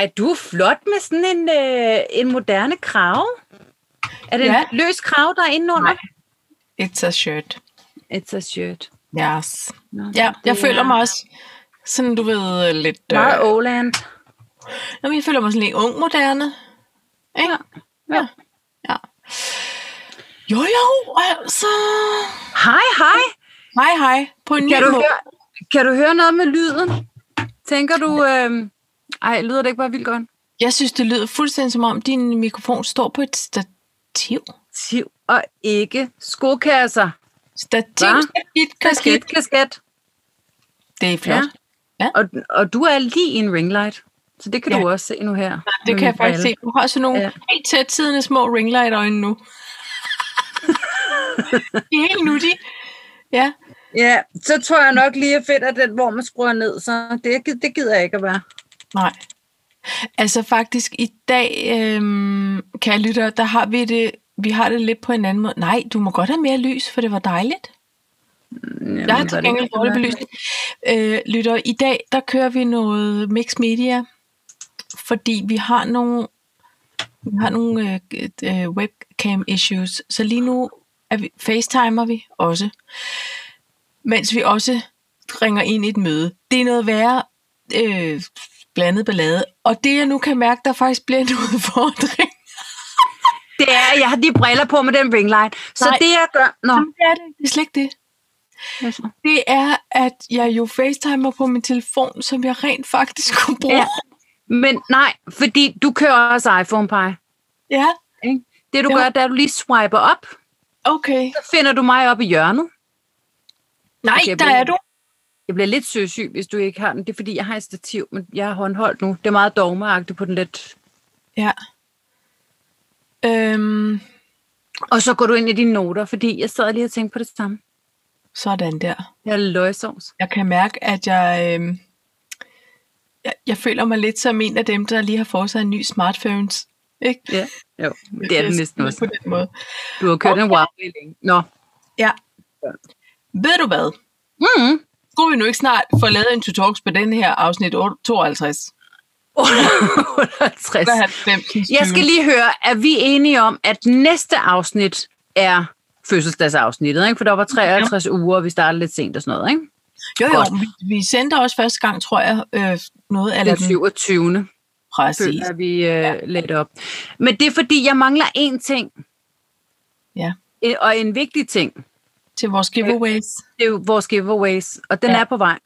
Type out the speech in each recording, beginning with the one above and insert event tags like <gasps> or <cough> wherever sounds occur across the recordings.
Ej, du er flot med sådan en, øh, en moderne krav. Er det Ja. en løs krav, der er inde under? Nej. It's a shirt. It's a shirt. Yes. Nå, Ja, jeg føler er mig også sådan, du ved, lidt... Meget Øh, Åland. jamen, jeg føler mig sådan lidt ung moderne. Ikke? Ja. Ja. ja. Jo, jo, altså... Hej, hej. Hej, hej. På en Kan ny du, måde. høre, kan du høre noget med lyden? Tænker du... Øh... Ej, lyder det ikke bare vildt godt? Jeg synes, det lyder fuldstændig som om, din mikrofon står på et stativ. Tiv og ikke skokasser. Stativ, Hva? stativ, kasket. Kasket, kasket. Det er flot. Ja. Og, og du er lige i en ringlight. Så det kan Ja. du også se nu her. Det med kan jeg faktisk se. Du har sådan nogle Ja. ja. helt tæt siddende små ringlight-øjne nu. <laughs> De er helt nuttige. Ja. Ja, så tror jeg nok lige, at fedt er den, hvor man skruer ned. Så det, det gider jeg ikke at være. Nej. Altså faktisk i dag, øhm, kære lytter, der har vi det, vi har det lidt på en anden måde. Nej, du må godt have mere lys, for det var dejligt. Jamen, Jeg har til gengæld dårlig belysning. Øh, lytter, i dag, der kører vi noget mixed media, fordi vi har nogle, vi har nogle øh, øh, webcam issues, så lige nu er vi, facetimer vi også, mens vi også ringer ind i et møde. Det er noget værre øh, blandet ballade, og det jeg nu kan mærke, der faktisk bliver en <laughs> udfordring. Det er, jeg har de briller på med den ringlight. Så Nej. det jeg gør... Nå, Jamen, Det er det, det er slet ikke det. Det er, at jeg jo facetimer på min telefon, som jeg rent faktisk kunne bruge. Ja. Men nej, fordi du kører også iPhone Pie. ja. Det du Ja. gør, det er, at du lige swiper op. Okay. Så finder du mig op i hjørnet. Nej, Okay, der er du. Jeg bliver lidt søsyg, hvis du ikke har den. Det er, fordi jeg har et stativ, men jeg har håndholdt nu. Det er meget dogmeagtigt på den lidt. Ja. Øhm, Og så går du ind i dine noter, fordi jeg sad lige og tænkte på det samme. sådan der. Jeg er løgsovs. Jeg kan mærke, at jeg, øhm, jeg, jeg føler mig lidt som en af dem, der lige har fået sig en ny smartphones. Ikke? Ja, jo. Det er det næsten På også. den måde. Du har kørt Okay. en Huawei længe. Nå. Ja. Ved du hvad? Mm. Skulle vi nu ikke snart få lavet en tutorials på den her afsnit 52? 58. 90. Jeg skal lige høre, er vi enige om, at næste afsnit er fødselsdagsafsnittet, ikke? For der var 53 ja. uger, og vi startede lidt sent og sådan noget, ikke? Jo, jo, Godt. vi, vi sendte også første gang, tror jeg, øh, noget af Den den 27. præcis. føler vi øh, lidt op. Men det er fordi, jeg mangler én ting, Ja, og en vigtig ting. Til vores giveaways. Det er jo vores giveaways, og den Ja. er på vej.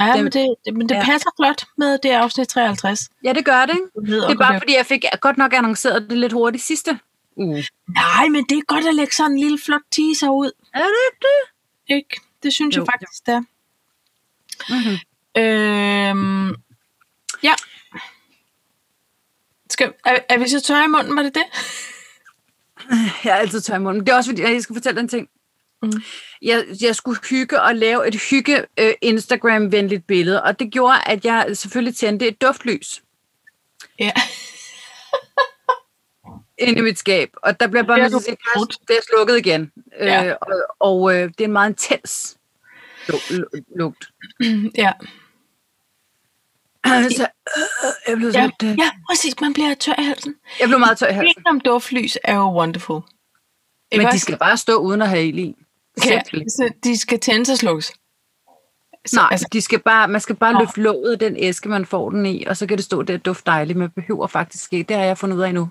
Ja, Dem- men det, det, men det ja. passer flot med det afsnit 53. Ja, det gør det, ikke? Det er bare fordi, jeg fik godt nok annonceret det lidt hurtigt sidste uge. Nej, men det er godt at lægge sådan en lille flot teaser ud. Er det ikke det? Ikke? Det synes Jo, jeg faktisk, det er. Mm-hmm. Øhm, ja. Skal, er, er vi så tørre i munden, var det det? Jeg er altid tør i munden. Det er også fordi, jeg skal fortælle en ting. Mm. Jeg, jeg skulle hygge og lave et hygge øh, Instagram-venligt billede, og det gjorde, at jeg selvfølgelig tændte et duftlys Ja. <laughs> ind i mit skab. Og der bliver bare Det at sige, du "Kars, det er slukket igen. Ja. Øh, og og øh, det er en meget intens lu- lu- lugt. <clears throat> ja. <clears throat> Så, øh, jeg, blev Ja, lidt, øh, ja, præcis. Man bliver tør i halsen. jeg blev meget tør i halsen. Ideen om duftlys er jo wonderful. Ikke Men de skal bare stå uden at have ild i. Ja, så de skal tændes og slukkes. Så, Nej, altså, de skal bare, man skal bare Nå. løfte låget af den æske, man får den i, og så kan det stå der og dufte dejligt. Man behøver faktisk ikke. Det har jeg fundet ud af nu.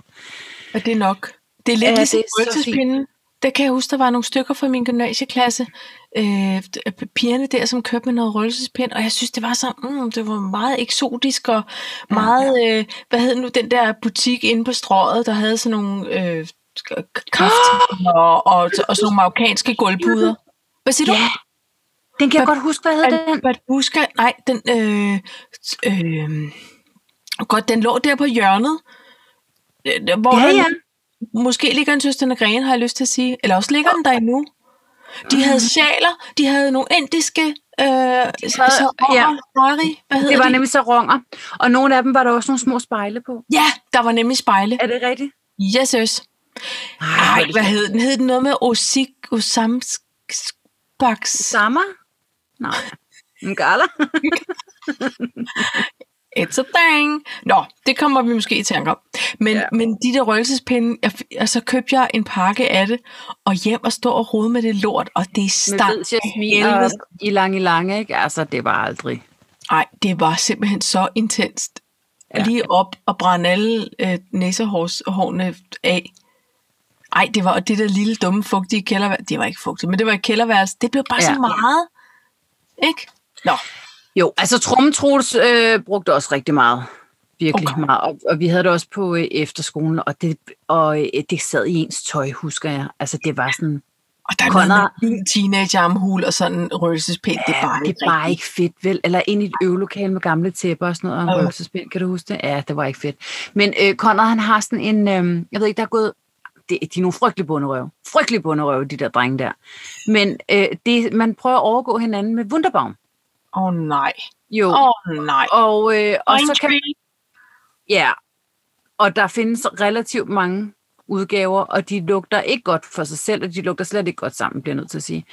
er det nok. Det er lidt Ja, ja, ligesom er røgelsespinden. Der kan jeg huske, der var nogle stykker fra min gymnasieklasse, øh, pigerne der, som kørte med noget røgelsespind, og jeg synes, det var så, mm, det var meget eksotisk, og meget, øh, hvad hed nu den der butik inde på strøget, der havde sådan nogle øh, kraft <gasps> og, og, og sådan nogle marokkanske gulvpuder. Hvad siger du? Ja, den kan jeg godt huske, hvad hed den? husker? Nej, den, øh, øh, godt, den lå der på hjørnet. øh, Hvor Ja, ja. Måske ligger en søsterne Gren, har jeg lyst til at sige. Eller også ligger den der endnu. De havde sjaler, de havde nogle indiske øh, så, ja. hvad hedder Det var de? nemlig saronger. Og nogle af dem var der også nogle små spejle på. Ja, der var nemlig spejle. Er det rigtigt? Yes, yes. Ej, hvad hed den? Hed den noget med Osik, Osamsbaks? Sammer? Nej. En <laughs> gala? <laughs> It's a thing. Nå, det kommer vi måske i tanke om. Men, ja. Men de der røgelsespinde, jeg, altså købte jeg en pakke af det, og hjem og stå og rode med det lort, og det Med stank helvede. og i lange i lange, ikke? Altså, det var aldrig. Ej, det var simpelthen så intenst. Ja. Lige op og brænde alle øh, næsehårene af. Ej, det var og det der lille dumme fugtige kælderværelse. Det var ikke fugtigt, men det var et kælderværelse. Det blev bare ja. Ja. så meget. Ikke? Nå, Jo, altså Trommetruls øh, brugte også rigtig meget. Virkelig Okay. meget. Og, og vi havde det også på øh, efterskolen, og, det, og øh, det sad i ens tøj, husker jeg. Altså, det var sådan... og der er Connor- noget teenagearmhul og sådan en røgelsespind. det er bare det ikke er bare ikke fedt, vel? Eller ind i et øvelokale med gamle tæpper og sådan noget, og en Jo. røvelsespind, kan du huske det? Ja, det var ikke fedt. Men øh, Conrad, han har sådan en... Øh, jeg ved ikke, der er gået... Det, de er nogle frygtelige bunderøv. Frygtelige bunderøv, de der drenge der. Men øh, det, man prøver at overgå hinanden med Wunderbaum. Åh oh, nej. Jo. Åh oh, nej. Og, øh, og så kan Orange Ja, og der findes relativt mange udgaver, og de lugter ikke godt for sig selv, og de lugter slet ikke godt sammen, bliver jeg nødt til at sige.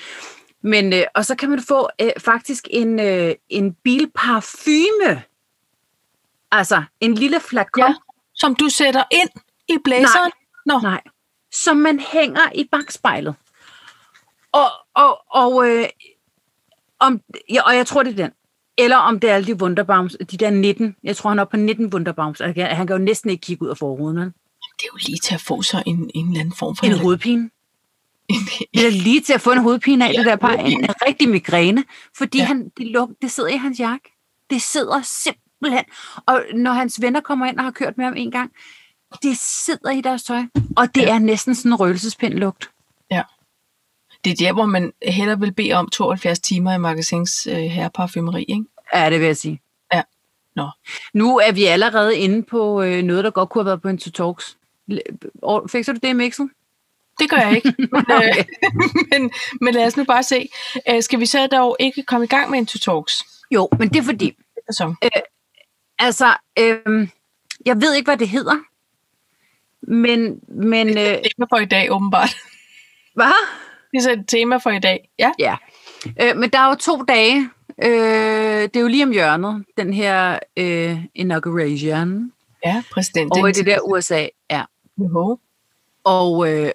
Men, øh, og så kan man få øh, faktisk en, øh, en bilparfume. Altså, en lille flakon. Ja, som du sætter ind i blæseren. Nå, Nej, som man hænger i bagspejlet. Og, og, og, øh, om, ja, og jeg tror, det er den. Eller om det er alle de Wunderbaums, de der 19. Jeg tror, han er oppe på 19 Wunderbaums. Altså, Han kan jo næsten ikke kigge ud af forruden. vel? det er jo lige til at få så en, en eller anden form for... En hovedpine. <laughs> Det er lige til at få en hovedpine af, Ja, det der par. En, en rigtig migræne. Fordi ja. han, det, luk, det sidder i hans jakke. Det sidder simpelthen. Og når hans venner kommer ind og har kørt med ham en gang, det sidder i deres tøj. Og det Ja. er næsten sådan en røgelsespind-lugt. Ja. Det er der, hvor man hellere vil bede om 72 timer i magasins øh, herreparfumeri, ikke? Ja, det vil jeg sige. Ja. Nå. Nu er vi allerede inde på øh, noget, der godt kunne have været på en to talks. Fikser du det i mixet? Det gør jeg ikke. <laughs> Men, øh, <laughs> men, men lad os nu bare se. Øh, skal vi så dog ikke komme i gang med en to talks Jo, men det er fordi, sæson? altså, øh, jeg ved ikke, hvad det hedder. Men, men, øh, Det er et tema for i dag, åbenbart. hvad? Det er så et tema for i dag. Ja. Ja. Øh, men der er jo to dage. Øh, det er jo lige om hjørnet, den her øh, inauguration. Ja, præsident. I det der USA. Ja. Jo. Og, øh,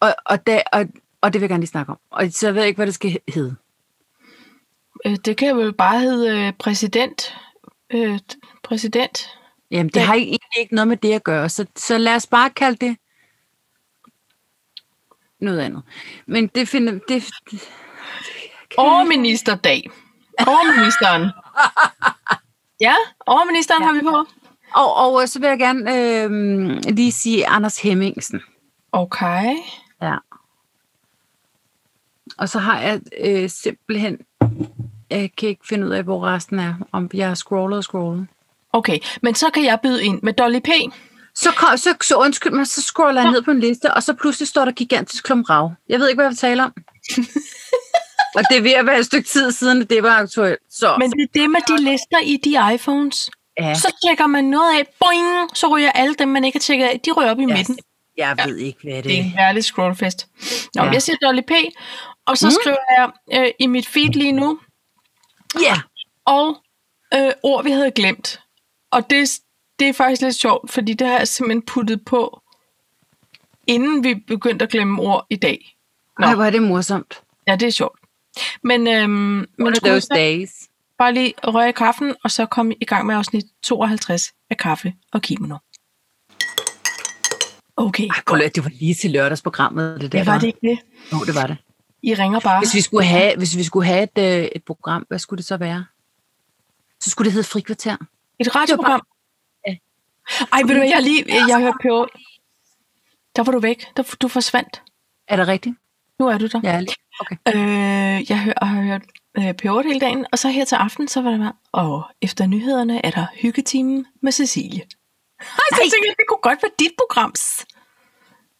og, og, det, og, og det vil jeg gerne lige snakke om. Og så jeg ved ikke, hvad det skal hedde. Øh, Det kan vel bare hedde øh, præsident. Øh, præsident. Jamen, det har egentlig ikke noget med det at gøre. Så, så lad os bare kalde det noget andet. Men det finder... Det, det, Overministerdag. Overministeren. <laughs> Ja, overministeren ja. har vi på. og, og så vil jeg gerne øh, lige sige Anders Hemmingsen. Okay. Ja. Og så har jeg øh, simpelthen... Jeg kan ikke finde ud af, hvor resten er. Om jeg har scrollet og scrollet. Okay, men så kan jeg byde ind med Dolly P. Så, kom, så, så undskyld mig, så scroller jeg ned på en liste, og så pludselig står der gigantisk klump rav. Jeg ved ikke, hvad jeg vil tale om. <laughs> og det er ved at være et stykke tid siden, det var aktuelt. Så, Men det er det med de lister i de iPhones. ja, Så tjekker man noget af, boing, så ryger alle dem, man ikke har tjekket af, de ryger op i ja, midten. jeg ved ikke, hvad det Det er en er. herlig scrollfest. Nå, ja. Ja. jeg siger Dolly P, og så mm. skriver jeg øh, i mit feed lige nu, Ja, og øh, ord, vi havde glemt. Og det, det er faktisk lidt sjovt, fordi det har jeg simpelthen puttet på, inden vi begyndte at glemme ord i dag. Nå. Ej, hvor er det morsomt. Ja, det er sjovt. Men, øhm, men those days. bare lige røre i kaffen, og så komme i gang med afsnit 52 af Kaffe og Kimono. Okay, Ej, prøv, det var lige til lørdagsprogrammet, det der. det var det ikke det. Jo, det var det. I ringer bare. Hvis vi skulle have, hvis vi skulle have et, øh, et program, hvad skulle det så være? Så skulle det hedde Frikvarter. Et radioprogram. Ja. Ej, ved du jeg har lige, jeg hørte på. Der var du væk. Der, du forsvandt. Er det rigtigt? Nu er du der. Ja, lige. Okay. Øh, jeg hør, har hørt øh, P8 hele dagen, og så her til aften, så var det bare, og efter nyhederne er der hyggetimen med Cecilie. Ej, så jeg tænkte, det kunne godt være dit programs.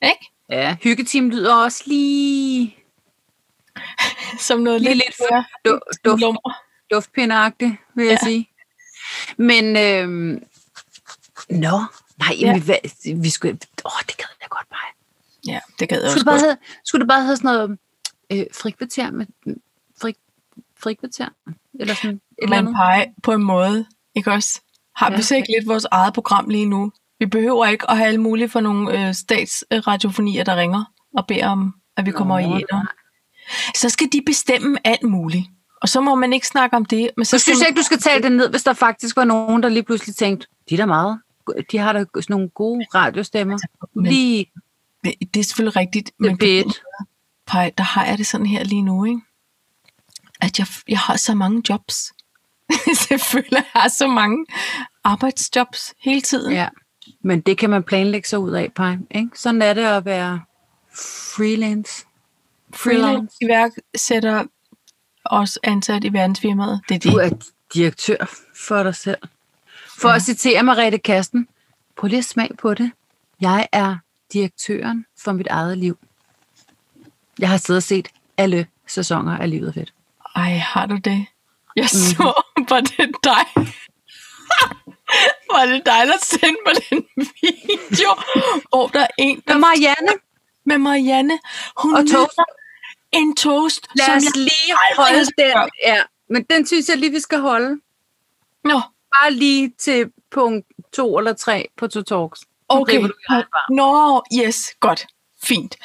Ikke? Ja, hyggeteam lyder også lige, Som noget lige lidt, lidt duft, lummer. duftpindeagtigt, vil jeg Ja. sige. Men, øhm, nå, nej, Ja. vi, vi skulle, åh, det gad jeg godt bare. Ja, det gad jeg Skulle også det bare godt. hedde, skulle det bare hedde sådan noget øh, frikvarter med frik, frikvarter? Eller sådan et eller Man andet? peger på en måde, Ikke også? Har Ja. vi så ikke lidt vores eget program lige nu? Vi behøver ikke at have alle mulige for nogle øh, statsradiofonier, der ringer og beder om, at vi kommer Nå, i æder. Så skal de bestemme alt muligt. Og så må man ikke snakke om det. Men så skal synes man, jeg ikke, du skal tale det ned, hvis der faktisk var nogen, der lige pludselig tænkte, de er da meget, de har da sådan nogle gode radiostemmer. men- Lige det, det er selvfølgelig rigtigt. Men. Pej, der har jeg det sådan her lige nu, ikke? at jeg, jeg har så mange jobs. <laughs> Selvfølgelig har jeg så mange arbejdsjobs hele tiden. Ja. Men det kan man planlægge sig ud af, Paj. Ikke? Sådan er det at være freelance. Freelance iværksætter også ansat i verdensfirmaet. Det er Du det. er direktør for dig selv. For ja. at citere Marete Kasten, prøv lige at smag på det. Jeg er direktøren for mit eget liv. Jeg har siddet og set alle sæsoner af Livet Fedt. Ej, har du det? Jeg Mhm. så, var det dig? var det dig, der sendte mig den video, hvor der er en, der Og Marianne med Marianne, hun og toast. En toast, Lad som os jeg lige holde den. Ja, men den synes jeg lige, vi skal holde. Nå, Bare lige til punkt to eller tre på To Talks. Okay. Nå, yes, godt. Fint.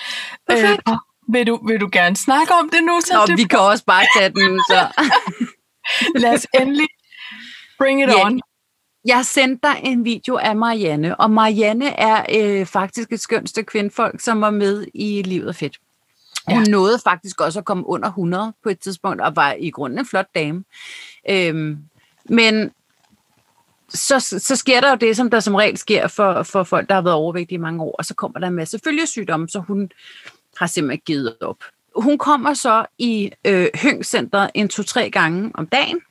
Perfekt. Øh, vil, du, vil du gerne snakke om det nu? Så Nå, det, vi kan også bare tage den nu, så. <laughs> Lad os endelig bring it Ja. on. Jeg sendte dig en video af Marianne, og Marianne er øh, faktisk et skønt stykke kvindfolk, som var med i Livet Fedt. Hun Ja. nåede faktisk også at komme under 100 på et tidspunkt, og var i grunden en flot dame. Øhm, men så, så sker der jo det, som der som regel sker for, for folk, der har været overvægtige i mange år, og så kommer der en masse følgesygdomme, så hun har simpelthen givet op. Hun kommer så i øh, Høngcenteret en to-tre gange om dagen,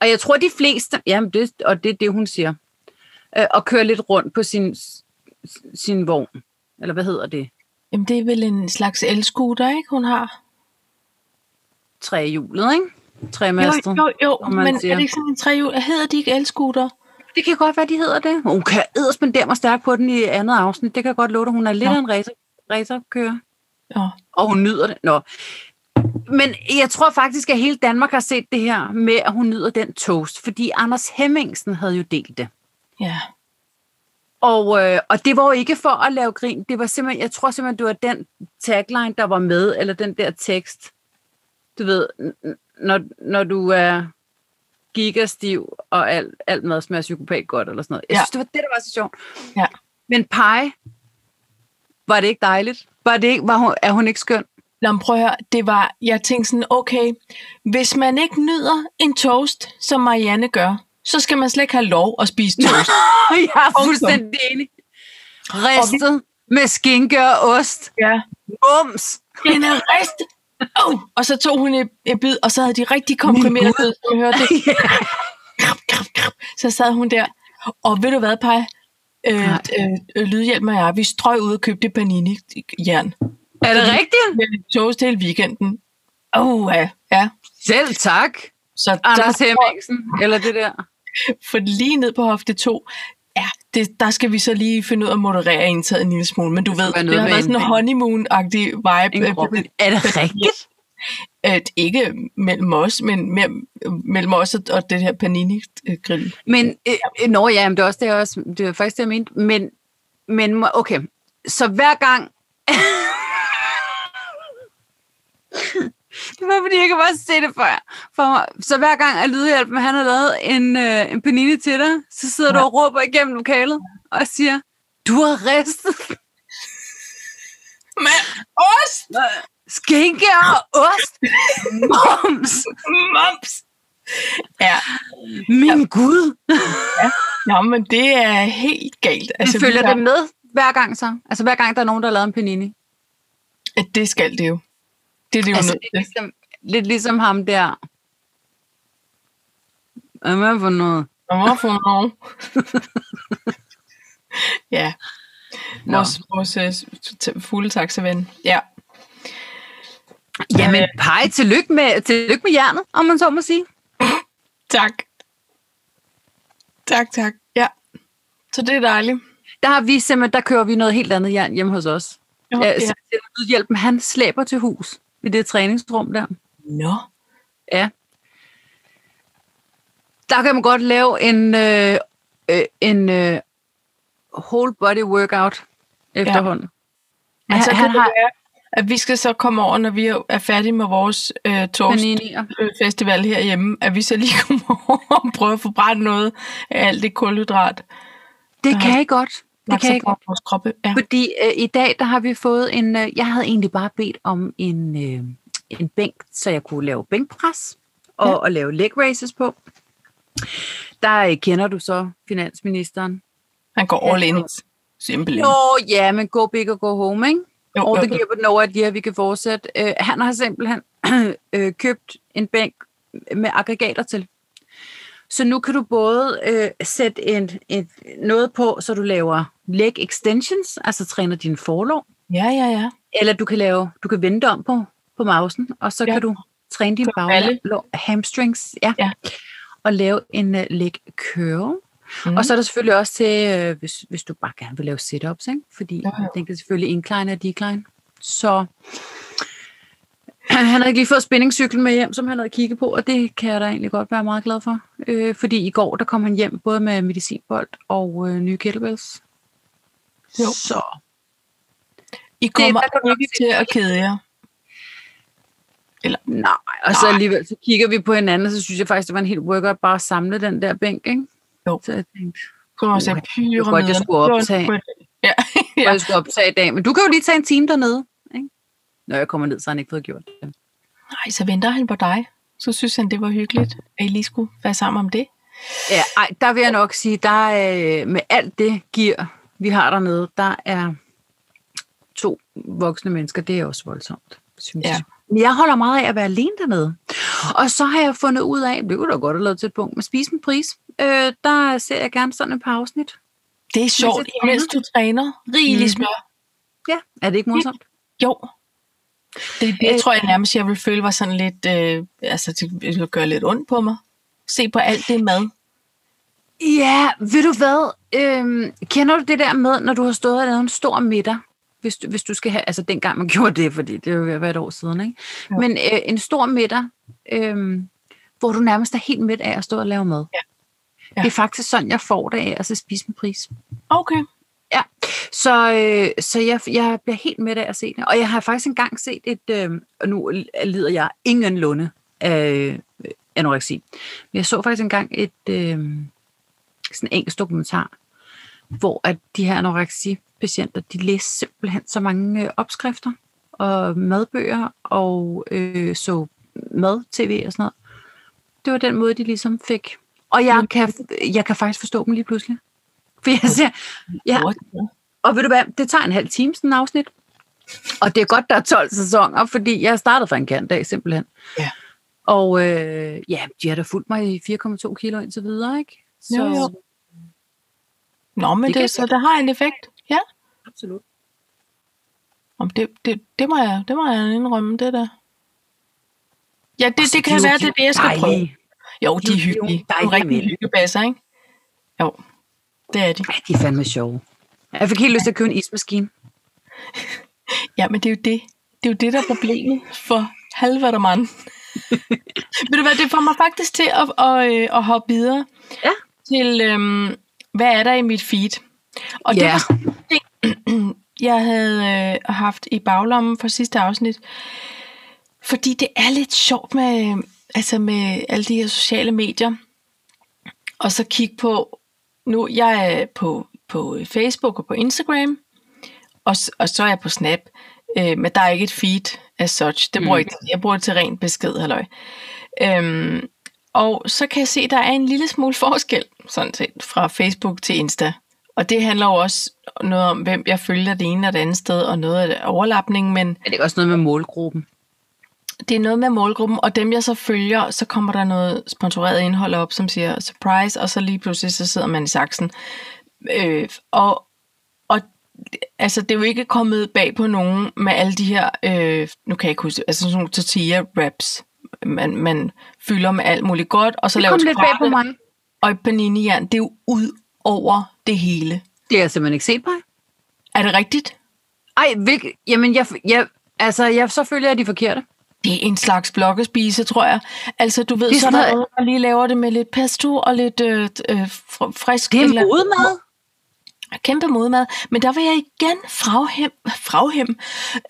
og jeg tror, de fleste, jamen det, og det er det, hun siger, øh, og kører lidt rundt på sin, sin vogn, eller hvad hedder det, Jamen, det er vel en slags elscooter, ikke, hun har? trehjulet, ikke? Tremastet. Jo, jo, jo men siger. er det ikke sådan en trehjul? Hedder de ikke elscooter? Det kan godt være, de hedder det. Hun kan edderspendere mig stærkt på den i andet afsnit. Det kan godt love dig. Hun er lidt Nå. af en racer, racerkører, Ja. og hun nyder det. Nå. Men jeg tror faktisk, at hele Danmark har set det her med, at hun nyder den toast, fordi Anders Hemmingsen havde jo delt det. Ja. Og, øh, og det var jo ikke for at lave grin. Det var simpelthen, jeg tror simpelthen, det var den tagline, der var med, eller den der tekst. Du ved, når, når du er gigastiv, og alt, alt mad smager psykopat godt, eller sådan noget. Jeg Ja. synes, det var det, der var så sjovt. Ja. Men Pai, var det ikke dejligt? Var det ikke, var hun, er hun ikke skøn? Lad mig prøve at høre. Det var, jeg tænkte sådan, okay, hvis man ikke nyder en toast, som Marianne gør, så skal man slet ikke have lov at spise <laughs> toast. jeg er fuldstændig enig. Ristet med skinke og ost. ja. Bums! Den er rist. Oh. Og så tog hun et, et bid, og så havde de rigtig komprimeret det, så hørte det. <laughs> Så sad hun der. Og ved du hvad, Paj? Øh, øh, Lydhjælp og jeg, vi strøg ud og købte panini-jern. Er det rigtigt? Med toast hele weekenden. Oh, ja. ja. Selv tak. Så Anders der, Hemmingsen, eller det der. For lige ned på hofte 2, ja, det, der skal vi så lige finde ud af at moderere indtaget en lille smule. Men du ved, det noget har været sådan en honeymoon-agtig vibe. Øh. Er det rigtigt? at <laughs> ikke mellem os, men mere, mellem os og, det her panini-grill. Men, øh, øh, nå ja, men det er også det, jeg også, det er faktisk det, jeg mente. Men, men okay, så hver gang... <laughs> det var, fordi jeg kan bare se det for, for mig. Så hver gang, at Lydhjælpen, han har lavet en, øh, en panini til dig, så sidder ja. du og råber igennem lokalet og siger, du har ristet <laughs> Men ost! skinke og ost. Moms. Mums! Ja, Min Gud. Nå, men det er helt galt. Altså, følger har- det med hver gang så? Altså hver gang, der er nogen, der har lavet en panini? at Det skal det jo. Det er det jo Altså, nødt ligesom, lidt ligesom ham der. Hvad er det for noget? Og hvorfor nogen? <laughs> ja. Nå. Vores, vores øh, t- fulde taxaven. Ja. Jamen, pej, tillykke med, tillykke med hjernet, om man så må sige. <laughs> Tak. Tak, tak. Ja. Så det er dejligt. Der har vi simpelthen, der kører vi noget helt andet jern hjemme hos os. Jo, Ja, ja. så Lydhjælpen, han slæber til hus i det træningsrum der. Nå. Ja. der kan man godt lave en, øh, øh, en øh, whole body workout efterhånden. Men Han- så kan han det har- være, at vi skal så komme over, når vi er færdige med vores øh, Paninier. øh, herhjemme, at vi så lige <laughs> kommer over og prøver at få brændt noget af alt det kulhydrat. Det kan I godt. Det kan sig I på godt. Vores kroppe. Ja. Fordi øh, i dag, der har vi fået en... Øh, jeg havde egentlig bare bedt om en, øh, en bænk, så jeg kunne lave bænkpres og, Ja. ja. og lave leg races på. Der øh, kender du så finansministeren. Han går all in. Simpelthen. Nå ja, men go big og go home, ikke? Jo, Og det giver på no idea, vi kan fortsætte. Øh, han har simpelthen <clears throat> øh, købt en bænk med aggregater til. Så nu kan du både øh, sætte en, et, noget på, så du laver leg extensions, altså træner din forlov, Ja, ja, ja. eller du kan lave, du kan vende om på, på mausen, og så Ja. kan du træne din baglov, hamstrings, ja, Ja. og lave en uh, leg curl. Mm. Og så er der selvfølgelig også til, øh, hvis, hvis du bare gerne vil lave sit-ups, ikke? fordi ja. den kan selvfølgelig incline og decline. Så <clears throat> han havde ikke lige fået spændingscyklen med hjem, som han havde kigget på, og det kan jeg da egentlig godt være meget glad for. Øh, fordi i går, der kom han hjem både med medicinbold og øh, nye kettlebells. Jo. Så I kommer der kan du ikke til at kede jer. Nej, og så alligevel, så kigger vi på hinanden, og så synes jeg faktisk, det var en helt workout bare at samle den der bænk, ikke? Jo. Så jeg tænkte, Kommer og se det var godt, jeg skulle optage. <laughs> Ja, ja. ja. jeg skulle optage i dag, men du kan jo lige tage en time dernede? Når jeg kommer ned, så har han ikke fået gjort det. Nej, så venter han på dig. Så synes han, det var hyggeligt, at I lige skulle være sammen om det. Ja, ej, der vil jeg nok sige, der er, øh, med alt det gear, vi har dernede, der er to voksne mennesker, det er også voldsomt, synes Ja. jeg. Men jeg holder meget af at være alene dernede. Og så har jeg fundet ud af, det kunne da godt have lavet til et punkt, med Spis med Pris, øh, der ser jeg gerne sådan et par afsnit. Det er sjovt, imens du træner. Rigelig Mhm. smør. Ja, er det ikke morsomt? Jo. Det, det Øh, tror jeg nærmest, jeg vil føle var sådan lidt, øh, altså det ville gøre lidt ondt på mig. Se på alt det mad. Ja, ved du hvad? Øhm, kender du det der med, når du har stået og lavet en stor middag? Hvis du, hvis du skal have, altså dengang man <laughs> gjorde det, fordi det er jo et år siden, ikke? Jo. Men øh, en stor middag, øhm, hvor du nærmest er helt midt af at stå og lave mad. Ja. Ja. Det er faktisk sådan, jeg får det af at så spise med pris. Okay. Ja, så, øh, så jeg, jeg bliver helt med af at se det. Og jeg har faktisk engang set et, øh, og nu lider jeg ingenlunde af øh, anoreksi. Men jeg så faktisk engang et øh, sådan en engelsk dokumentar, hvor at de her anoreksi-patienter, de læste simpelthen så mange øh, opskrifter og madbøger og øh, så mad-tv og sådan noget. Det var den måde, de ligesom fik. Og jeg kan, jeg kan faktisk forstå dem lige pludselig. For jeg siger, ja, og ved du hvad, det tager en halv time sådan en afsnit. Og det er godt, der er 12 sæsoner, fordi jeg startede for en kantdag simpelthen. Ja. Og øh, ja, de har da fulgt mig i 4,2 kilo indtil videre, ikke? Så Jo, jo. Nå, men Det det, så det har en effekt. Ja. absolut. Om det, det, det, må jeg, det må jeg indrømme, det der. Ja, det, det kan de er være, de det er det, jeg skal dejlige. prøve. Jo, de De er er hyggelige. dejlige Nogle rigtige mænd. hyggebasser, ikke? Jo, det er de. Ja, de er fandme sjove. Jeg fik helt lyst til at købe en ismaskine. <laughs> Ja, men det er jo det. Det er jo det, der er problemet for halvvattermand. <laughs> Ved du hvad, det får mig faktisk til at, at, øh, at hoppe videre Ja. til, øhm, hvad er der i mit feed? Og det Ja. var ting, <clears throat> jeg havde øh, haft i baglommen for sidste afsnit. Fordi det er lidt sjovt med, altså med alle de her sociale medier. Og så kigge på, nu jeg er på, på Facebook og på Instagram, og, og så er jeg på Snap. Øh, men der er ikke et feed as such. Det bruger Mm. jeg, jeg bruger det til ren besked, halløj. Øhm, og så kan jeg se, at der er en lille smule forskel sådan set, fra Facebook til Insta. Og det handler jo også noget om, hvem jeg følger det ene og det andet sted, og noget af det overlapning, men Er det også noget med målgruppen? Det er noget med målgruppen, og dem jeg så følger, så kommer der noget sponsoreret indhold op, som siger surprise, og så lige pludselig så sidder man i saksen. Øh, og, og altså, det er jo ikke kommet bag på nogen med alle de her, øh, nu kan jeg ikke huske, altså sådan nogle tortilla wraps, man, man fylder med alt muligt godt, og så Det laver kom lidt bag på mig. og et panini-jern. Det er jo ud over det hele. Det har jeg simpelthen ikke set på. Er det rigtigt? Ej, hvilke, jamen, jeg, jeg, altså, jeg, så følger jeg de forkerte. Det er en slags blokkespise, tror jeg. Altså, du ved, Det er så sådan noget- der lige laver det med lidt pesto og lidt øh, øh, fr- frisk... Det er eller- modemad. Kæmpe modmad. Men der vil jeg igen fraghem, fraghem,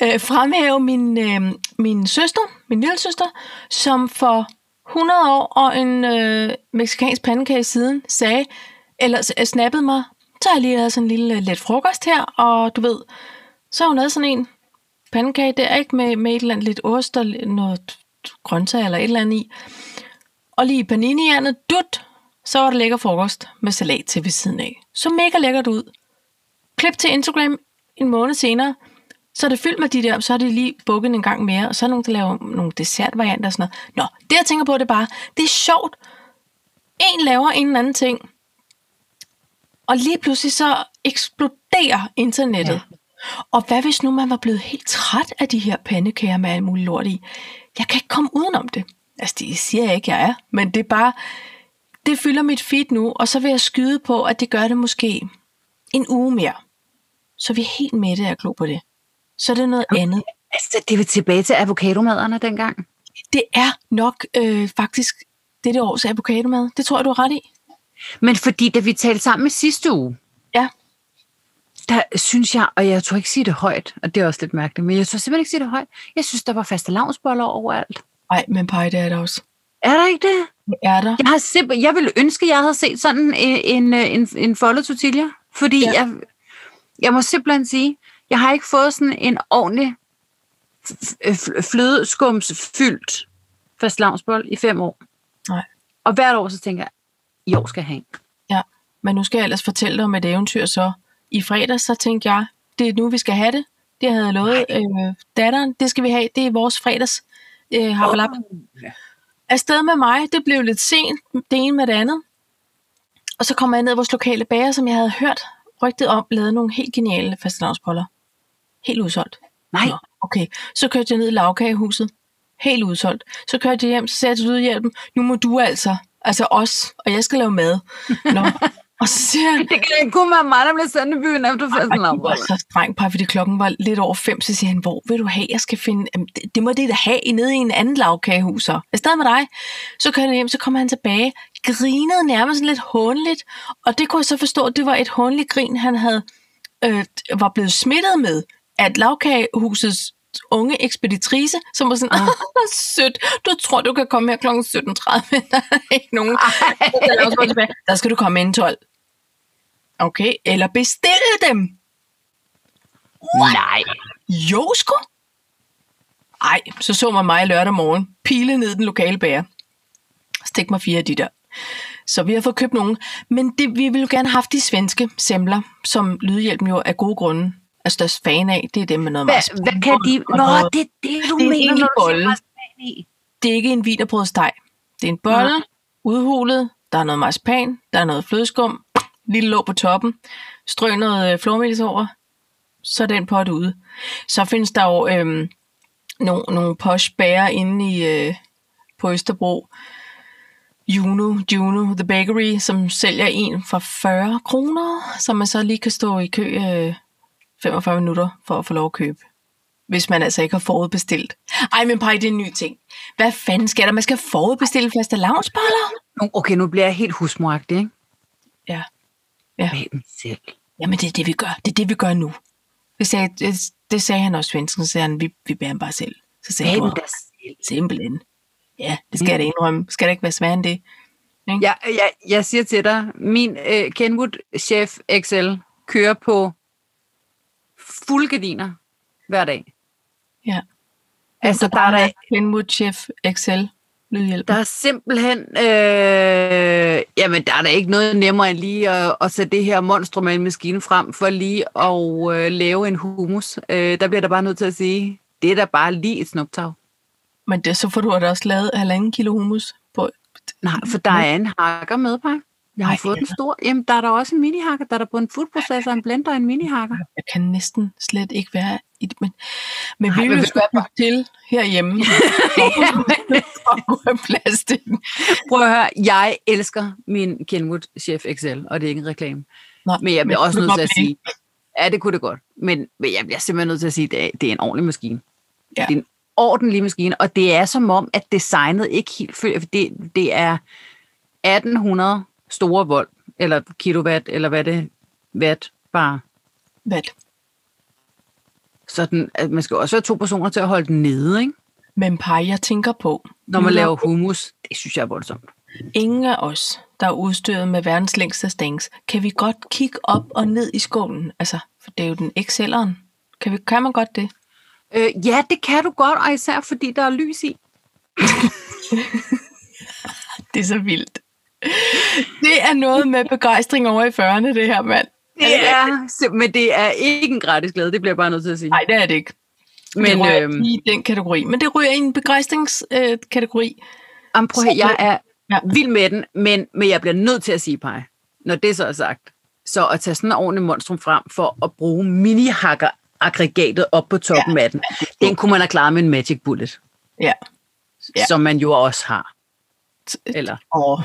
øh, fremhæve min, øh, min søster, min lille søster, som for 100 år og en øh, meksikansk pandekage siden sagde, eller s- snappede mig, så har jeg lige lavet sådan en lille øh, let frokost her, og du ved, så har hun lavet sådan en pandekage der, ikke med, med et eller andet lidt ost og noget grøntsager eller et eller andet i. Og lige panini dut, så var det lækker frokost med salat til ved siden af. Så mega lækkert ud. Klip til Instagram en måned senere, så er det fyldt med de der, så er det lige bukket en gang mere, og så er nogen, der laver nogle dessertvarianter og sådan noget. Nå, det jeg tænker på, det er bare, det er sjovt. En laver en eller anden ting, og lige pludselig så eksploderer internettet. Ja. Og hvad hvis nu man var blevet helt træt af de her pandekager med alt muligt lort i? Jeg kan ikke komme udenom det. Altså, det siger jeg ikke, jeg er, men det er bare, det fylder mit feed nu, og så vil jeg skyde på, at det gør det måske en uge mere. Så er vi helt mætte af at glo på det. Så er det noget okay. andet. Altså, det er tilbage til avocadomaderne dengang. Det er nok øh, faktisk dette års avocadomad. Det tror jeg, du har ret i. Men fordi, da vi talte sammen i sidste uge. Der synes jeg, og jeg tror ikke sige det højt, og det er også lidt mærkeligt, men jeg tror simpelthen ikke sige det højt. Jeg synes, der var faste lavnsboller overalt. Nej, men pej, det er der også. Er der ikke det? Det er der. Jeg, har simpel, jeg ville ønske, jeg havde set sådan en, en, en, en foldet tortilla, fordi Ja. jeg, jeg må simpelthen sige, jeg har ikke fået sådan en ordentlig flødeskumsfyldt fastelavnsbold i fem år. Nej. Og hvert år så tænker jeg, i år skal jeg have en. Ja, men nu skal jeg ellers fortælle dig om et eventyr så. I fredags, så tænkte jeg, det er nu, vi skal have det. Det havde jeg lovet øh, datteren. Det skal vi have. Det er vores fredags øh, harbalap. Afsted med mig. Det blev lidt sent, det ene med det andet. Og så kom jeg ned i vores lokale bager, som jeg havde hørt rygtet om, lavede nogle helt geniale fastelavnsboller. Helt udsolgt. Nej, Nå, okay. Så kørte jeg ned i lavkagehuset. Helt udsolgt. Så kørte jeg hjem, så sagde jeg til lydhjælpen, nu må du altså, altså os, og jeg skal lave mad. Nå. <laughs> og så siger han, det kan kun være mig, der bliver sendt i byen efter ej, det var så strengt på, fordi klokken var lidt over fem, så siger han, hvor vil du have, jeg skal finde, Jamen, det, det må det da have nede i en anden lavkagehus. så. Stadig med dig. Så kører jeg hjem, så kommer han tilbage, grinede nærmest lidt hånligt, og det kunne jeg så forstå, at det var et hånligt grin, han havde, øh, var blevet smittet med, at lavkagehusets unge ekspeditrice, som var sådan, ah. sødt, du tror, du kan komme her kl. 17.30, men der er ikke nogen, der skal du komme ind 12. Okay, eller bestille dem. Nej. Jo, sgu. Ej, så så man mig lørdag morgen, pile ned den lokale bager. Stik mig fire af de der. Så vi har fået købt nogle. Men det, vi ville jo gerne have haft de svenske semler, som Lydhjælpen jo af gode grunde er størst fan af. Det er dem med noget Hvad, marcipan hvad kan de... Nå, noget- det er det, du Det er en mener, siger bolle. Det er ikke en vinerbrødsteg. Det er en bolle, udhulet, der er noget marcipan, der er noget flødeskum, lille låg på toppen, strø noget øh, flormelis over, så er den pot ude. Så findes der jo øhm, nogle, nogle posh bager inde i, øh, på Østerbro. Juno, Juno, The Bakery, som sælger en for 40 kroner, som man så lige kan stå i kø øh, 45 minutter for at få lov at købe. Hvis man altså ikke har forudbestilt. Ej, men Paj, det er en ny ting. Hvad fanden skal der? Man skal forudbestille faste lavnsboller? Okay, nu bliver jeg helt husmoragtig, ikke? Ja. Ja. Bag dem selv. Jamen, det er det, vi gør. Det er det, vi gør nu. Det sagde, det, det sagde han også, svensken. Så sagde han, vi, vi bærer ham bare selv. Så sagde dem der selv. simpelthen. Ja, det skal jeg da indrømme. Skal det ikke være sværere end det? Jeg, jeg, jeg siger til dig, min øh, Kenwood Chef XL kører på fuld gardiner hver dag. Ja. Altså, der er, der, Kenwood Chef XL lydhjælp. der er simpelthen... Øh, jamen, der er der ikke noget nemmere end lige at, at sætte det her monstrum af en maskine frem, for lige at øh, lave en hummus. Øh, der bliver der bare nødt til at sige, det er da bare lige et snuptag. Men det, så får du da også lavet halvanden kilo hummus på. Nej, for der er en hakker med, par. Jeg har Nej, fået den store. Jamen, der er der også en mini-hakker. Der er der på en foodprocessor, en blender og en mini-hakker. Jeg kan næsten slet ikke være i det. Men, men Nej, vi vil sgu bygge til herhjemme. <laughs> <laughs> til den. <laughs> Prøv at høre, jeg elsker min Kenwood Chef XL, og det er ikke en reklame. Nå, Men jeg bliver men også nødt til at sige, ja, det kunne det godt. Men, men jeg bliver simpelthen nødt til at sige, at det er, det er en ordentlig maskine. Ja. Det er en ordentlig maskine, og det er som om, at designet ikke helt følger, det, det er 1800 store volt, eller kilowatt, eller hvad det watt bare. Hvad? Så den, at man skal også være to personer til at holde den nede, ikke? Men par, jeg tænker på, når man er laver hummus. Det synes jeg er voldsomt. ingen af os, der er udstyret med verdens længste stængs, kan vi godt kigge op og ned i skålen? Altså, for det er jo den XL'eren. Kan, vi, kan man godt det? Øh, ja, det kan du godt, og især fordi der er lys i. <laughs> Det er så vildt. <laughs> Det er noget med begejstring over i 40'erne, det her, mand. Det er, men det er ikke en gratis glæde, det bliver jeg bare nødt til at sige. Nej, det er det ikke. Men, men det øhm, i den kategori. Men det ryger i en begejstringskategori. Øh. Jamen, prøv, høre, jeg er Ja. vild med den, men, men jeg bliver nødt til at sige, Paj, når det så er sagt, så at tage sådan en ordentlig monstrum frem for at bruge mini-hacker aggregatet op på toppen ja. af den, den kunne man have klaret med en Magic Bullet, ja. ja. Som man jo også har. Eller, Og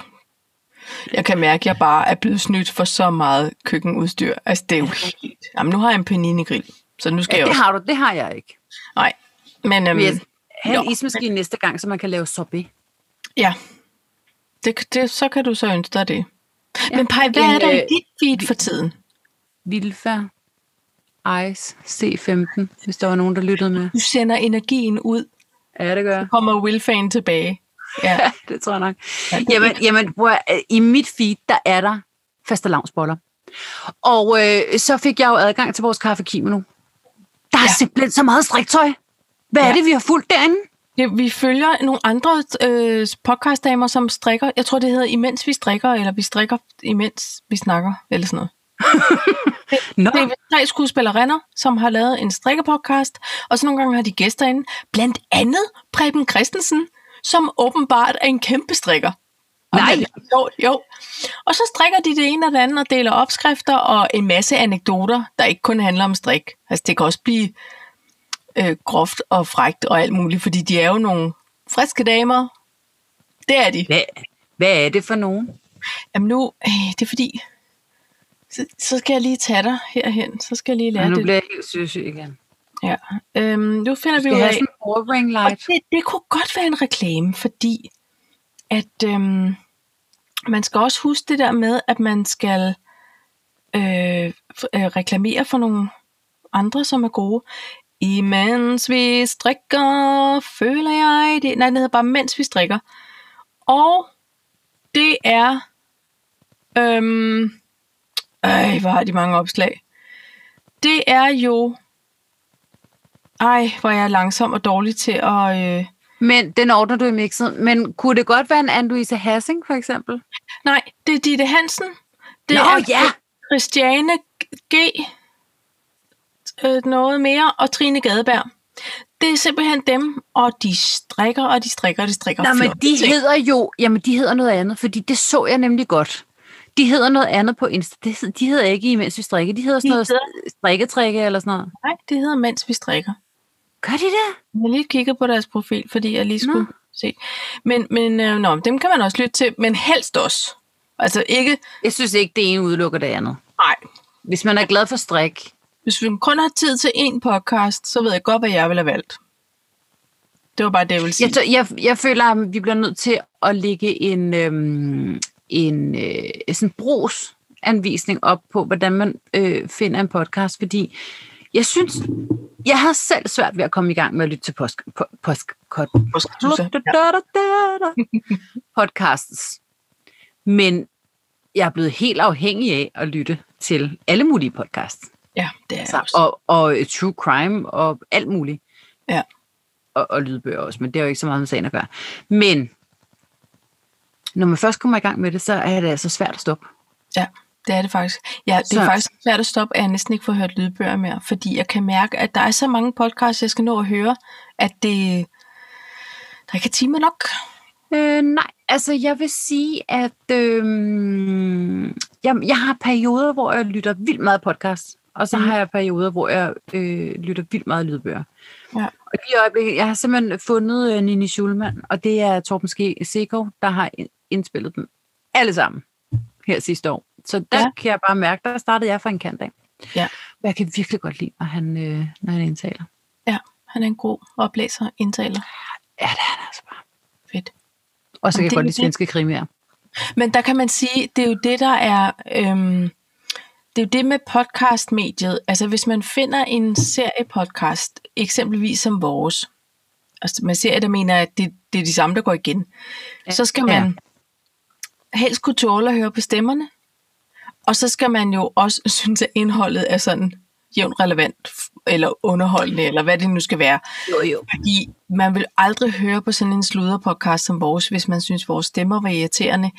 jeg kan mærke, at jeg bare er blevet snydt for så meget køkkenudstyr. Altså, det er jo helt... Jamen, nu har jeg en panini-grill, så nu skal ja, jeg det også... har du, det har jeg ikke. Nej, men... Øhm, Men have en ismaskine næste gang, så man kan lave sorbet. Ja, det, det, så kan du så ønske dig det. Ja. Men Paj, hvad En, er der i øh, dit feed for tiden? Vilfa, Ice, C15, hvis der var nogen, der lyttede med. Du sender energien ud, Ja, det gør jeg. kommer Wilfan tilbage. Ja, <laughs> Ja, det tror jeg nok. Ja, Jamen, jamen at- i mit feed, der er der faste lavnsboller. Og øh, så fik jeg jo adgang til vores kaffe kimono. Der er ja. Ja. simpelthen så meget striktøj. Hvad ja. er Ja. det, vi har fulgt derinde? det, vi følger nogle andre øh, podcastdamer, som strikker. Jeg tror, det hedder Imens vi strikker, eller vi strikker, imens vi snakker, eller sådan noget. <laughs> Nå, Det er tre skuespillerinder, som har lavet en strikkepodcast, og så nogle gange har de gæster inde. Blandt andet Preben Christensen, som åbenbart er en kæmpe strikker. Og Nej. det sjovt, jo. Og så strikker de det ene og det andet og deler opskrifter og en masse anekdoter, der ikke kun handler om strik. Altså det kan også blive øh, groft og frægt og alt muligt, fordi de er jo nogle friske damer. Det er de. hvad, hvad er det for nogen? Jamen nu, øh, det er fordi, så, så skal jeg lige tage dig herhen. Så skal jeg lige lære Ja, nu det. bliver jeg helt søsyg igen. Ja. Øhm, nu finder vi ud af, sådan en light. det, det kunne godt være en reklame, fordi at øhm, man skal også huske det der med, at man skal øh, øh, reklamere for nogle andre, som er gode. Imens vi strikker, føler jeg det. Nej, det hedder bare mens vi strikker. Og det er... Øhm, øh, hvor har de mange opslag. Det er jo... Ej, hvor er jeg langsom og dårlig til at... Øh, Men den ordner du i mixet. Men kunne det godt være en Anne-Louise Hassing, for eksempel? nej, det er Ditte Hansen. Det Nå, er ja! Christiane G. Øh, noget mere. Og Trine Gadeberg. Det er simpelthen dem, og de strikker, og de strikker, og de strikker. Nå, men de ting. hedder jo, jamen de hedder noget andet, fordi det så jeg nemlig godt. De hedder noget andet på Insta. De hedder ikke imens vi strikker. De hedder sådan De noget hedder- strikketrække eller sådan noget. Nej, det hedder mens vi strikker. Gør de det? Jeg lige kigget på deres profil, fordi jeg lige skulle Nå. se. Men, men øh, nå, dem kan man også lytte til, men helst også. Altså ikke, Jeg synes ikke, det ene udelukker det andet. nej, Hvis man er glad for strik, hvis vi kun har tid til én podcast, så ved jeg godt, hvad jeg vil have valgt. Det var bare det, jeg ville sige. jeg, jeg, jeg føler, at vi bliver nødt til at lægge en, øhm, en øh, sådan brugsanvisning op på, hvordan man øh, finder en podcast, fordi jeg synes, jeg havde selv svært ved at komme i gang med at lytte til post, po, post, post, podcasts. Men jeg er blevet helt afhængig af at lytte til alle mulige podcasts. Ja, det er Så, og, og øh, true crime og alt muligt. Ja. Og, og lydbøger også, men det er jo ikke så meget med sagen at gøre. Men når man først kommer i gang med det, så er det altså svært at stoppe. Ja, det er det faktisk. Ja, det er Så- faktisk svært at stoppe, at jeg næsten ikke får hørt lydbøger mere, fordi jeg kan mærke, at der er så mange podcasts, jeg skal nå at høre, at det, der ikke er timer nok. Øh, nej, altså jeg vil sige, at øh, jeg, jeg har perioder, hvor jeg lytter vildt meget podcast, og så mm. har jeg perioder, hvor jeg øh, lytter vildt meget lydbøger. Ja. Og lige i øjeblikket, jeg har simpelthen fundet øh, Nini Schulman, og det er Torben Sekov, der har ind- indspillet dem alle sammen her sidste år. Så der Ja. ja. kan jeg bare mærke, der startede jeg fra en kant af. Ja. Og jeg kan virkelig godt lide, når han, øh, når han indtaler. Han er en god oplæser, indtaler. Ja, det er han altså bare. Fedt. Og så kan Jamen, jeg godt lide svenske krimier. Men der kan man sige, det er jo det, der er... Øhm, det er jo det med podcastmediet. Altså hvis man finder en seriepodcast, eksempelvis som vores, altså man ser, der mener, at det, det er de samme, der går igen, ja. så skal man helst kunne tåle at høre på stemmerne, og så skal man jo også <laughs> synes, at indholdet er sådan jævnt relevant, eller underholdende, eller hvad det nu skal være. Jo, jo. Fordi man vil aldrig høre på sådan en sludderpodcast som vores, hvis man synes, vores stemmer var irriterende,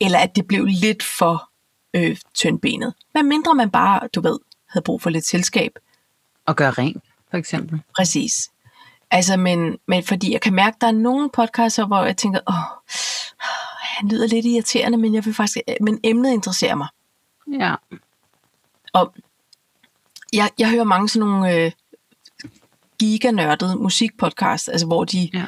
eller at det blev lidt for øh, tyndbenet. Hvad mindre man bare, du ved, havde brug for lidt selskab. Og gøre rent, for eksempel. Præcis. Altså, men, men fordi jeg kan mærke, at der er nogle podcaster, hvor jeg tænker, åh, han lyder lidt irriterende, men jeg vil faktisk, men emnet interesserer mig. Ja. Og jeg, jeg hører mange sådan nogle øh, giganørdede musikpodcasts, altså hvor de, Ja.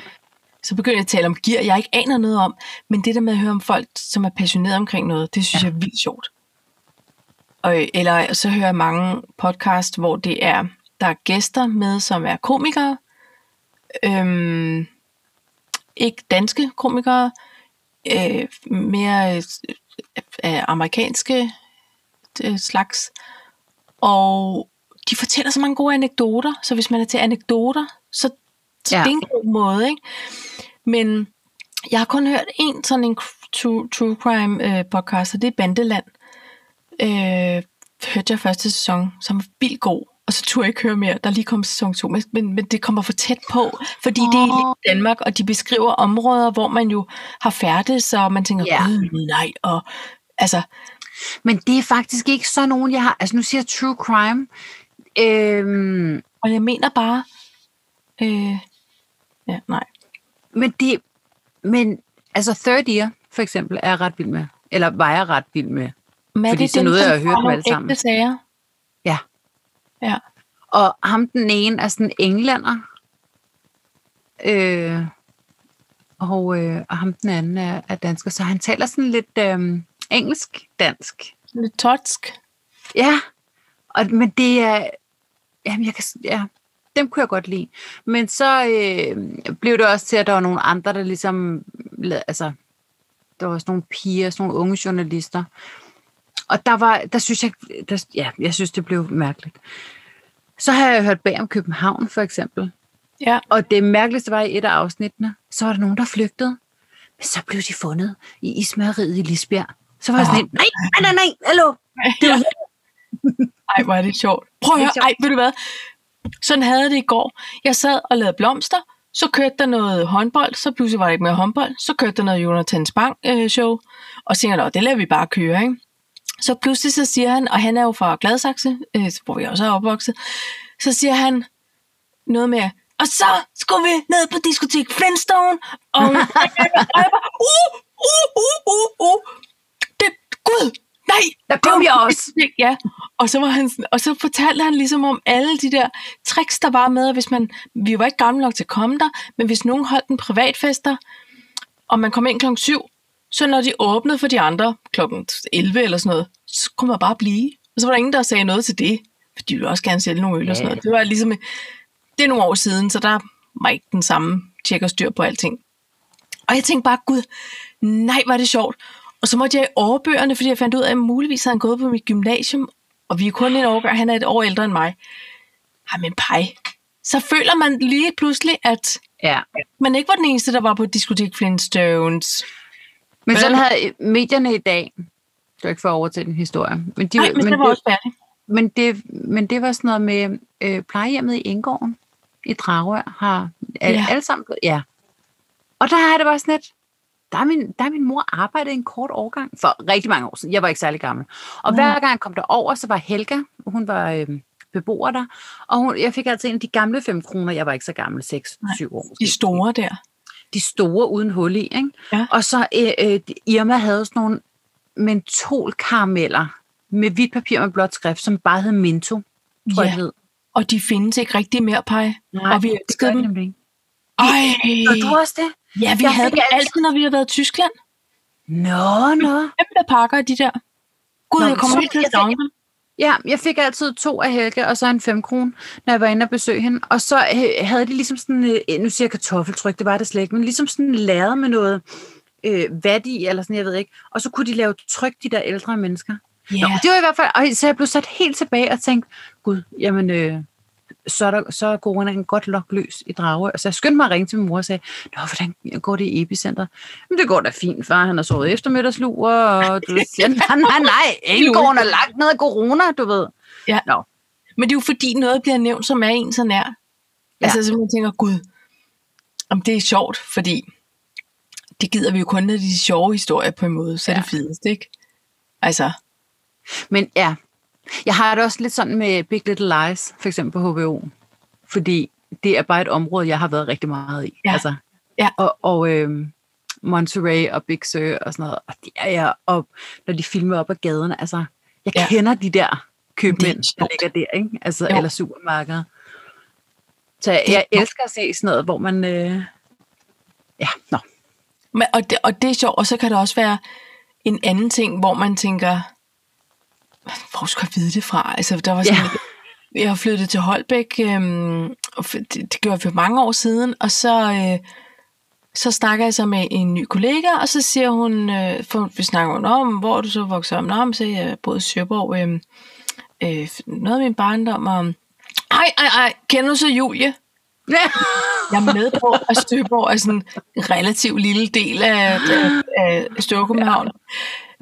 så begynder jeg at tale om gear, jeg ikke aner noget om, men det der med at høre om folk, som er passionerede omkring noget, det synes ja. jeg er vildt sjovt. Og, eller så hører jeg mange podcast, hvor det er, der er gæster med, som er komikere, øhm, ikke danske komikere, øh, mere øh, øh, amerikanske øh, slags, og de fortæller så mange gode anekdoter, så hvis man er til anekdoter, så, så Ja. det er en god måde, ikke? Men jeg har kun hørt en sådan en true, true crime øh, podcast, og det er Bandeland. Øh, hørte jeg første sæson, som var vildt god, og så turde jeg ikke høre mere. Der er lige kommet sæson 2, men, men, det kommer for tæt på, fordi oh. det er i Danmark, og de beskriver områder, hvor man jo har færdes, og man tænker, yeah. nej, og altså, Men det er faktisk ikke så nogen, jeg har... Altså, nu siger jeg true crime. Øhm, og jeg mener bare, øh, ja, nej. men det... Men, altså, Third Year, for eksempel, er jeg ret vild med. Eller var jeg ret vild med. Men er Fordi det dem, nåede som jeg dem taler om alle sammen. Sager? Ja. Ja. Og ham den ene er sådan en englænder. Øh, og, øh, og ham den anden er, er dansker. Så han taler sådan lidt øh, engelsk-dansk. Lidt totsk. Ja, og, men det er... Jamen, jeg kan, ja, dem kunne jeg godt lide. Men så øh, blev det også til, at der var nogle andre, der ligesom... Altså, der var også nogle piger, sådan nogle unge journalister. Og der var, der synes jeg, der, ja, jeg synes, det blev mærkeligt. Så har jeg hørt bag om København, for eksempel. Ja. Og det mærkeligste var i et af afsnittene, så var der nogen, der flygtede. Men så blev de fundet i ismæreriet i Lisbjerg. Så var jeg sådan en, nej, nej, nej, nej, hallo. <laughs> Det var Ej, hvor er det sjovt. Prøv at Det høre, ej, ved du hvad? Sådan havde det i går. Jeg sad og lavede blomster, så kørte der noget håndbold, så pludselig var der ikke mere håndbold, så kørte der noget Jonathan Spang øh, show, og jeg, "Nå, det lader vi bare køre, ikke? Så pludselig så siger han, og han er jo fra Gladsaxe, øh, hvor jeg også er opvokset, så siger han noget med, og så skulle vi ned på diskotek Flintstone, og, og jeg bare, uh, uh, uh, uh, uh. Gud, nej, Der kom jeg også. Ja, og så, var han, sådan- og så fortalte han ligesom om alle de der tricks, der var med, hvis man, vi var ikke gamle nok til at komme der, men hvis nogen holdt en privatfester, og man kom ind klokken 7, så når de åbnede for de andre klokken 11 eller sådan noget, så kunne man bare blive. Og så var der ingen, der sagde noget til det, for de ville også gerne sælge nogle øl og sådan noget. Det var ligesom, det er nogle år siden, så der var ikke den samme tjek og styr på alting. Og jeg tænkte bare, gud, nej, var det sjovt. Og så måtte jeg i overbøgerne, fordi jeg fandt ud af, at muligvis havde han gået på mit gymnasium, og vi er kun en årgang, han er et år ældre end mig. Ej, men pej. Så føler man lige pludselig, at Ja. man ikke var den eneste, der var på diskotek Flintstones. Men sådan havde medierne i dag, det var ikke for at overtage den historie, men, de, Nej, men, men, det var også færdigt. men, det, men det var sådan noget med øh, plejehjemmet i Indgården i Dragør har ja. Alle sammen, ja. Og der har det bare sådan lidt, der er, min, der er min mor arbejdet en kort årgang for rigtig mange år siden. Jeg var ikke særlig gammel. Og Nå. hver gang jeg kom derover, så var Helga, hun var øh, beboer der, og hun, jeg fik altid en af de gamle 5 kroner. Jeg var ikke så gammel, 6-7 år. De store der. de store uden hul i. Ikke? Ja. Og så øh, øh, Irma havde sådan nogle mentolkarameller med hvidt papir med blåt skrift, som bare hed Minto, tror Ja. jeg hed. Og de findes ikke rigtig mere, pej. Nej, og vi det gør elskede de dem. nemlig. Ej. Og du også det? Ja, vi Jeg havde dem altid- når vi har været i Tyskland. Nå, nå. Kæmpe pakker de der. Gud, Nå, jeg kommer helt til at savne dem. Ja, jeg fik altid to af Helge, og så en 5 kron, når jeg var inde og besøge hende. Og så øh, havde de ligesom sådan, øh, nu siger jeg kartoffeltryk, det var det slet ikke, men ligesom sådan lavet med noget øh, vat i, eller sådan, jeg ved ikke. Og så kunne de lave tryk, de der ældre mennesker. Ja. Nå, det var i hvert fald, og så jeg blev sat helt tilbage og tænkte, gud, jamen, øh, så er, der, så er coronaen godt nok løs i Drage. Og så jeg skyndte mig at ringe til min mor og sagde, Nå, hvordan går det i epicenter? Men det går da fint, far. Han har sovet eftermiddagslur, og du <laughs> siger, nej, nej, nej, er lagt ned af corona, du ved. Ja. Nå. Men det er jo fordi noget bliver nævnt, som er en så nær. Ja. Altså, så man tænker, gud, om det er sjovt, fordi det gider vi jo kun, når er de sjove historier på en måde, så er Ja. det fedest, ikke? Altså, Men ja, jeg har det også lidt sådan med Big Little Lies, for eksempel på HBO. Fordi det er bare et område, jeg har været rigtig meget i. Ja. Altså, Ja. Og, og øh, Monterey og Big Sur og sådan noget. Og, de er, ja, og når de filmer op ad gaderne, altså, jeg Ja. kender de der Det købmænd, er der ligger der, ikke? Altså, Jo. eller supermarkeder. Så jeg, jeg elsker at se sådan noget, hvor man... Øh, ja, nå. men, og, det, og det er sjovt, og så kan der også være en anden ting, hvor man tænker, hvor skal jeg vide det fra? Altså, der var sådan, Ja. jeg har flyttet til Holbæk, øhm, og det, det gjorde vi for mange år siden, og så, øh, så snakker jeg så med en ny kollega, og så siger hun, øh, for vi snakker om, "Nå, hvor du så vokset op? Nå, men så jeg boet i Søborg, øh, øh, noget af min barndom, og ej, ej, ej, kender du så Julie? Jeg er med på, at Søborg er sådan en relativt lille del af, af, af Storkøbenhavn.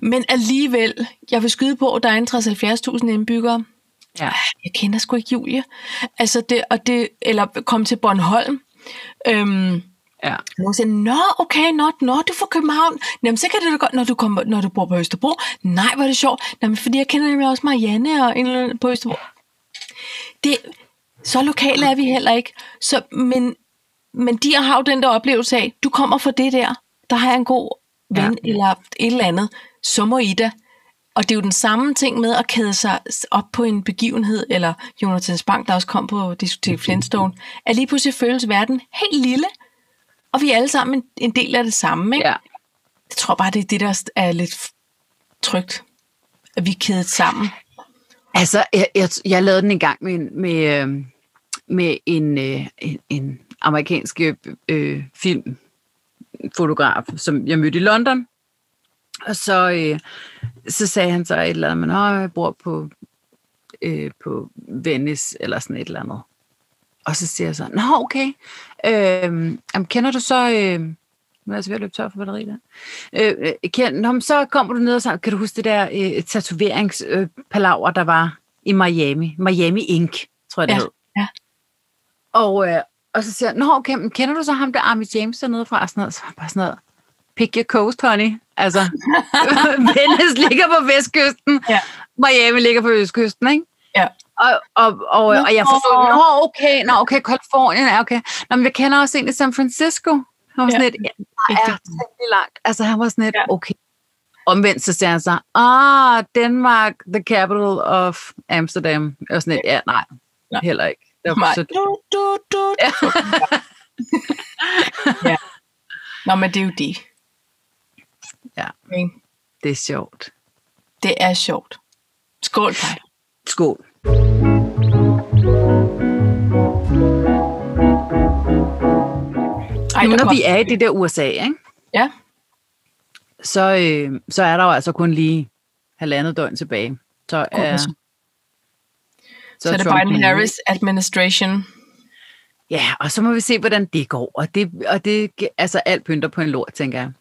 Men alligevel, jeg vil skyde på, at der er en 60-70.000 indbyggere. Ja. Jeg kender sgu ikke Julie. Altså det, og det, eller kom til Bornholm. Øhm, ja. nogen siger, nå, okay, nå, nå, du er fra København. Jamen, så kan det da godt, når du, kommer, når du bor på Østerbro. Nej, hvor er det sjovt. Jamen, fordi jeg kender nemlig også Marianne og en eller anden på Østerbro. Det, så lokale er vi heller ikke. Så, men, men de har jo den der oplevelse af, du kommer fra det der, der har jeg en god ven. Ja. eller et eller andet, så må I da. Og det er jo den samme ting med at kæde sig op på en begivenhed, eller Jonathan Spang, der også kom på Diskotek Flintstone, at lige pludselig føles verden helt lille, og vi er alle sammen en, en del af det samme. Ikke? ja. Jeg tror bare, det er det, der er lidt trygt, at vi er kædet sammen. Altså, jeg, jeg, jeg lavede den en gang med, en- med, med en, øh, en, en amerikansk øh, filmfotograf, som jeg mødte i London. Og så, øh, så sagde han så et eller andet, men jeg bor på, øh, på Venice, eller sådan et eller andet. Og så siger jeg så, nå okay, øh, jamen, kender du så... Øh, nu er jeg altså ved at løbe tør for batteri der. Øh, øh, Kjeld, nå, så kommer du ned og så, kan du huske det der øh, tatoveringspalaver, der var i Miami? Miami Ink, tror jeg det Ja, hed. ja. Og, øh, og så siger jeg, nå okay, men kender du så ham der Army James dernede fra? Og sådan noget, så var bare sådan noget, pick your coast, honey. Altså, <laughs> Venice ligger på vestkysten, Ja. Miami ligger på østkysten, ikke? Ja. Og, og, og, og jeg forstod, nå okay, nå okay, Kalifornien, ja, okay. Nå, men jeg kender også en i San Francisco. Han var sådan Ja. lidt, ja, det er temmelig langt. Altså, han var sådan lidt, Ja. okay. Omvendt så siger han så, ah, Denmark, the capital of Amsterdam. Og sådan lidt, ja, nej, Nej. heller ikke. Det var, Nej. så, Du, du, du. ja. <laughs> Nå, men det er jo det. Ja. Det er sjovt. Det er sjovt. Skål, dig. Skål. Ej, nu når vi er i det der USA, ikke? Ja, Så, øh, så er der jo altså kun lige halvandet døgn tilbage. Så er, så, så så er det Trump Biden ude. Harris administration. Ja, og så må vi se, hvordan det går. Og det, og det altså alt pynter på en lort, tænker jeg.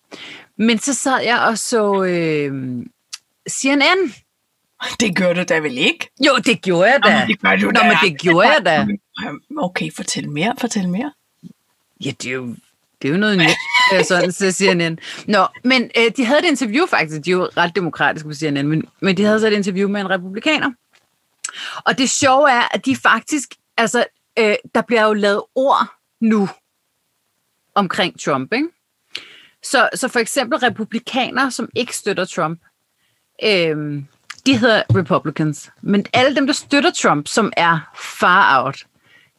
Men så sad jeg og så øh, CNN. Det gør du da vel ikke? Jo, det gjorde jeg Nå, da. men det gør du Nå, da. men det gjorde jeg da. Okay, fortæl mere, fortæl mere. Ja, det er jo, det er jo noget nyt, <laughs> sådan så CNN. Nå, men øh, de havde et interview faktisk, de er jo ret demokratiske på CNN, men, men de havde så et interview med en republikaner. Og det sjove er, at de faktisk, altså, øh, der bliver jo lavet ord nu omkring Trump, ikke? Så, så for eksempel republikanere, som ikke støtter Trump, øh, de hedder Republicans. Men alle dem, der støtter Trump, som er far out,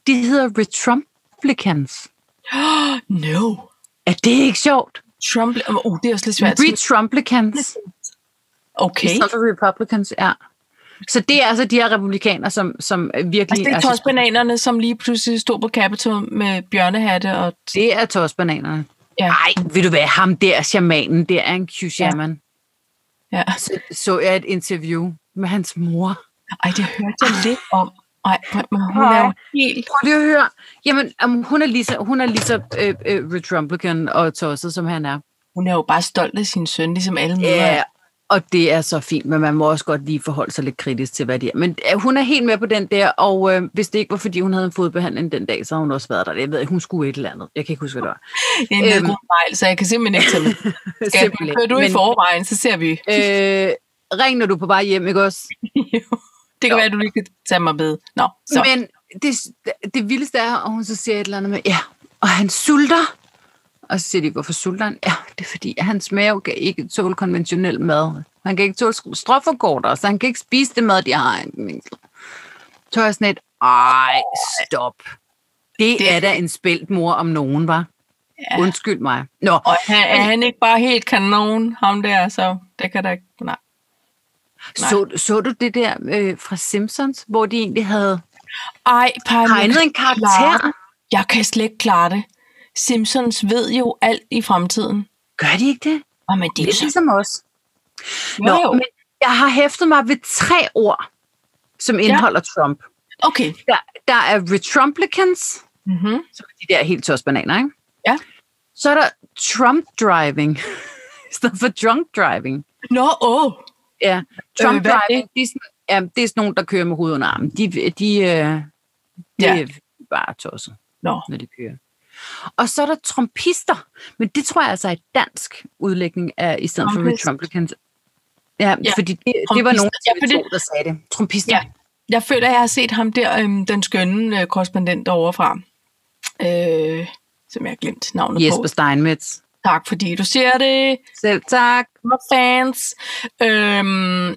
de hedder Retrumplicans. <gasps> No. Er det ikke sjovt? Trump, oh, det er også lidt svært. Retrumplicans. Okay. I stedet for Republicans, ja. Så det er altså de her republikanere, som, som virkelig... Altså, det er tosbananerne, som lige pludselig stod på Capitol med bjørnehatte og... Det er tosbananerne. Ja. Nej, ved du hvad, ham der, shamanen, der er en Q-shaman. ja. Så, så jeg et interview med hans mor. Ej, det hørte jeg lidt om. Ej, men hun er jo helt... Prøv lige at høre. Jamen, um, hun er lige så, hun er lige så øh, øh, og tosset, som han er. Hun er jo bare stolt af sin søn, ligesom alle mødre. Ja. Og det er så fint, men man må også godt lige forholde sig lidt kritisk til, hvad det er. Men øh, hun er helt med på den der, og øh, hvis det ikke var, fordi hun havde en fodbehandling den dag, så har hun også været der. Jeg ved ikke, hun skulle et eller andet. Jeg kan ikke huske, hvad det var. Det er en Øhm. fejl, så jeg kan simpelthen ikke tage med. <laughs> Skal kører du i forvejen, så ser vi. øh, ring, når du er på vej hjem, ikke også? <laughs> det kan være, at du lige kan tage mig med. Nå, så. Men det, det vildeste er, at hun så siger et eller andet med, ja, og han sulter. Og så siger de, hvorfor sulter han? Ja, det er fordi, at hans mave kan ikke tåle konventionel mad. Han kan ikke tåle strofferkorter, så han kan ikke spise det mad, de har. Så er jeg sådan et, ej, stop. Det, Det- er da en spældt mor om nogen, var. Ja. Undskyld mig. Nå, Og han, er han ikke bare helt kanon, ham der, så det kan da ikke... Nej. Nej. så, så du det der øh, fra Simpsons, hvor de egentlig havde Ej, Paj, tegnet en karakter? Jeg kan slet ikke klare det. Simpsons ved jo alt i fremtiden. Gør de ikke det? Og men det Det er ligesom os. Nå, jo. men jeg har hæftet mig ved tre ord, som indeholder ja. Trump. Okay. Der, der er Retrumplicans, Mm-hmm. som er de der helt tosbananer, ikke? Ja. Så er der Trump driving, <laughs> i stedet for drunk driving. Nå, åh. Ja, Trump Øh, driving, det? er sådan, ja, det er sådan nogen, der kører med hovedet under armen. De, de, øh, de Ja. er bare tosset, Nå. når de kører. Og så er der trumpister, men det tror jeg altså er et dansk udlægning af, i stedet for Trumpist. Retrumplicans. Ja, Ja, ja, fordi det, det var nogen Ja, af for det- to, der sagde det. Trumpister. Ja. Jeg føler, jeg har set ham der, øhm, den skønne øh, korrespondent derovre fra. Øh, som jeg har glemt navnet Jesper på. Steinmetz. Tak, fordi du siger det. Selv tak. My fans. Øhm,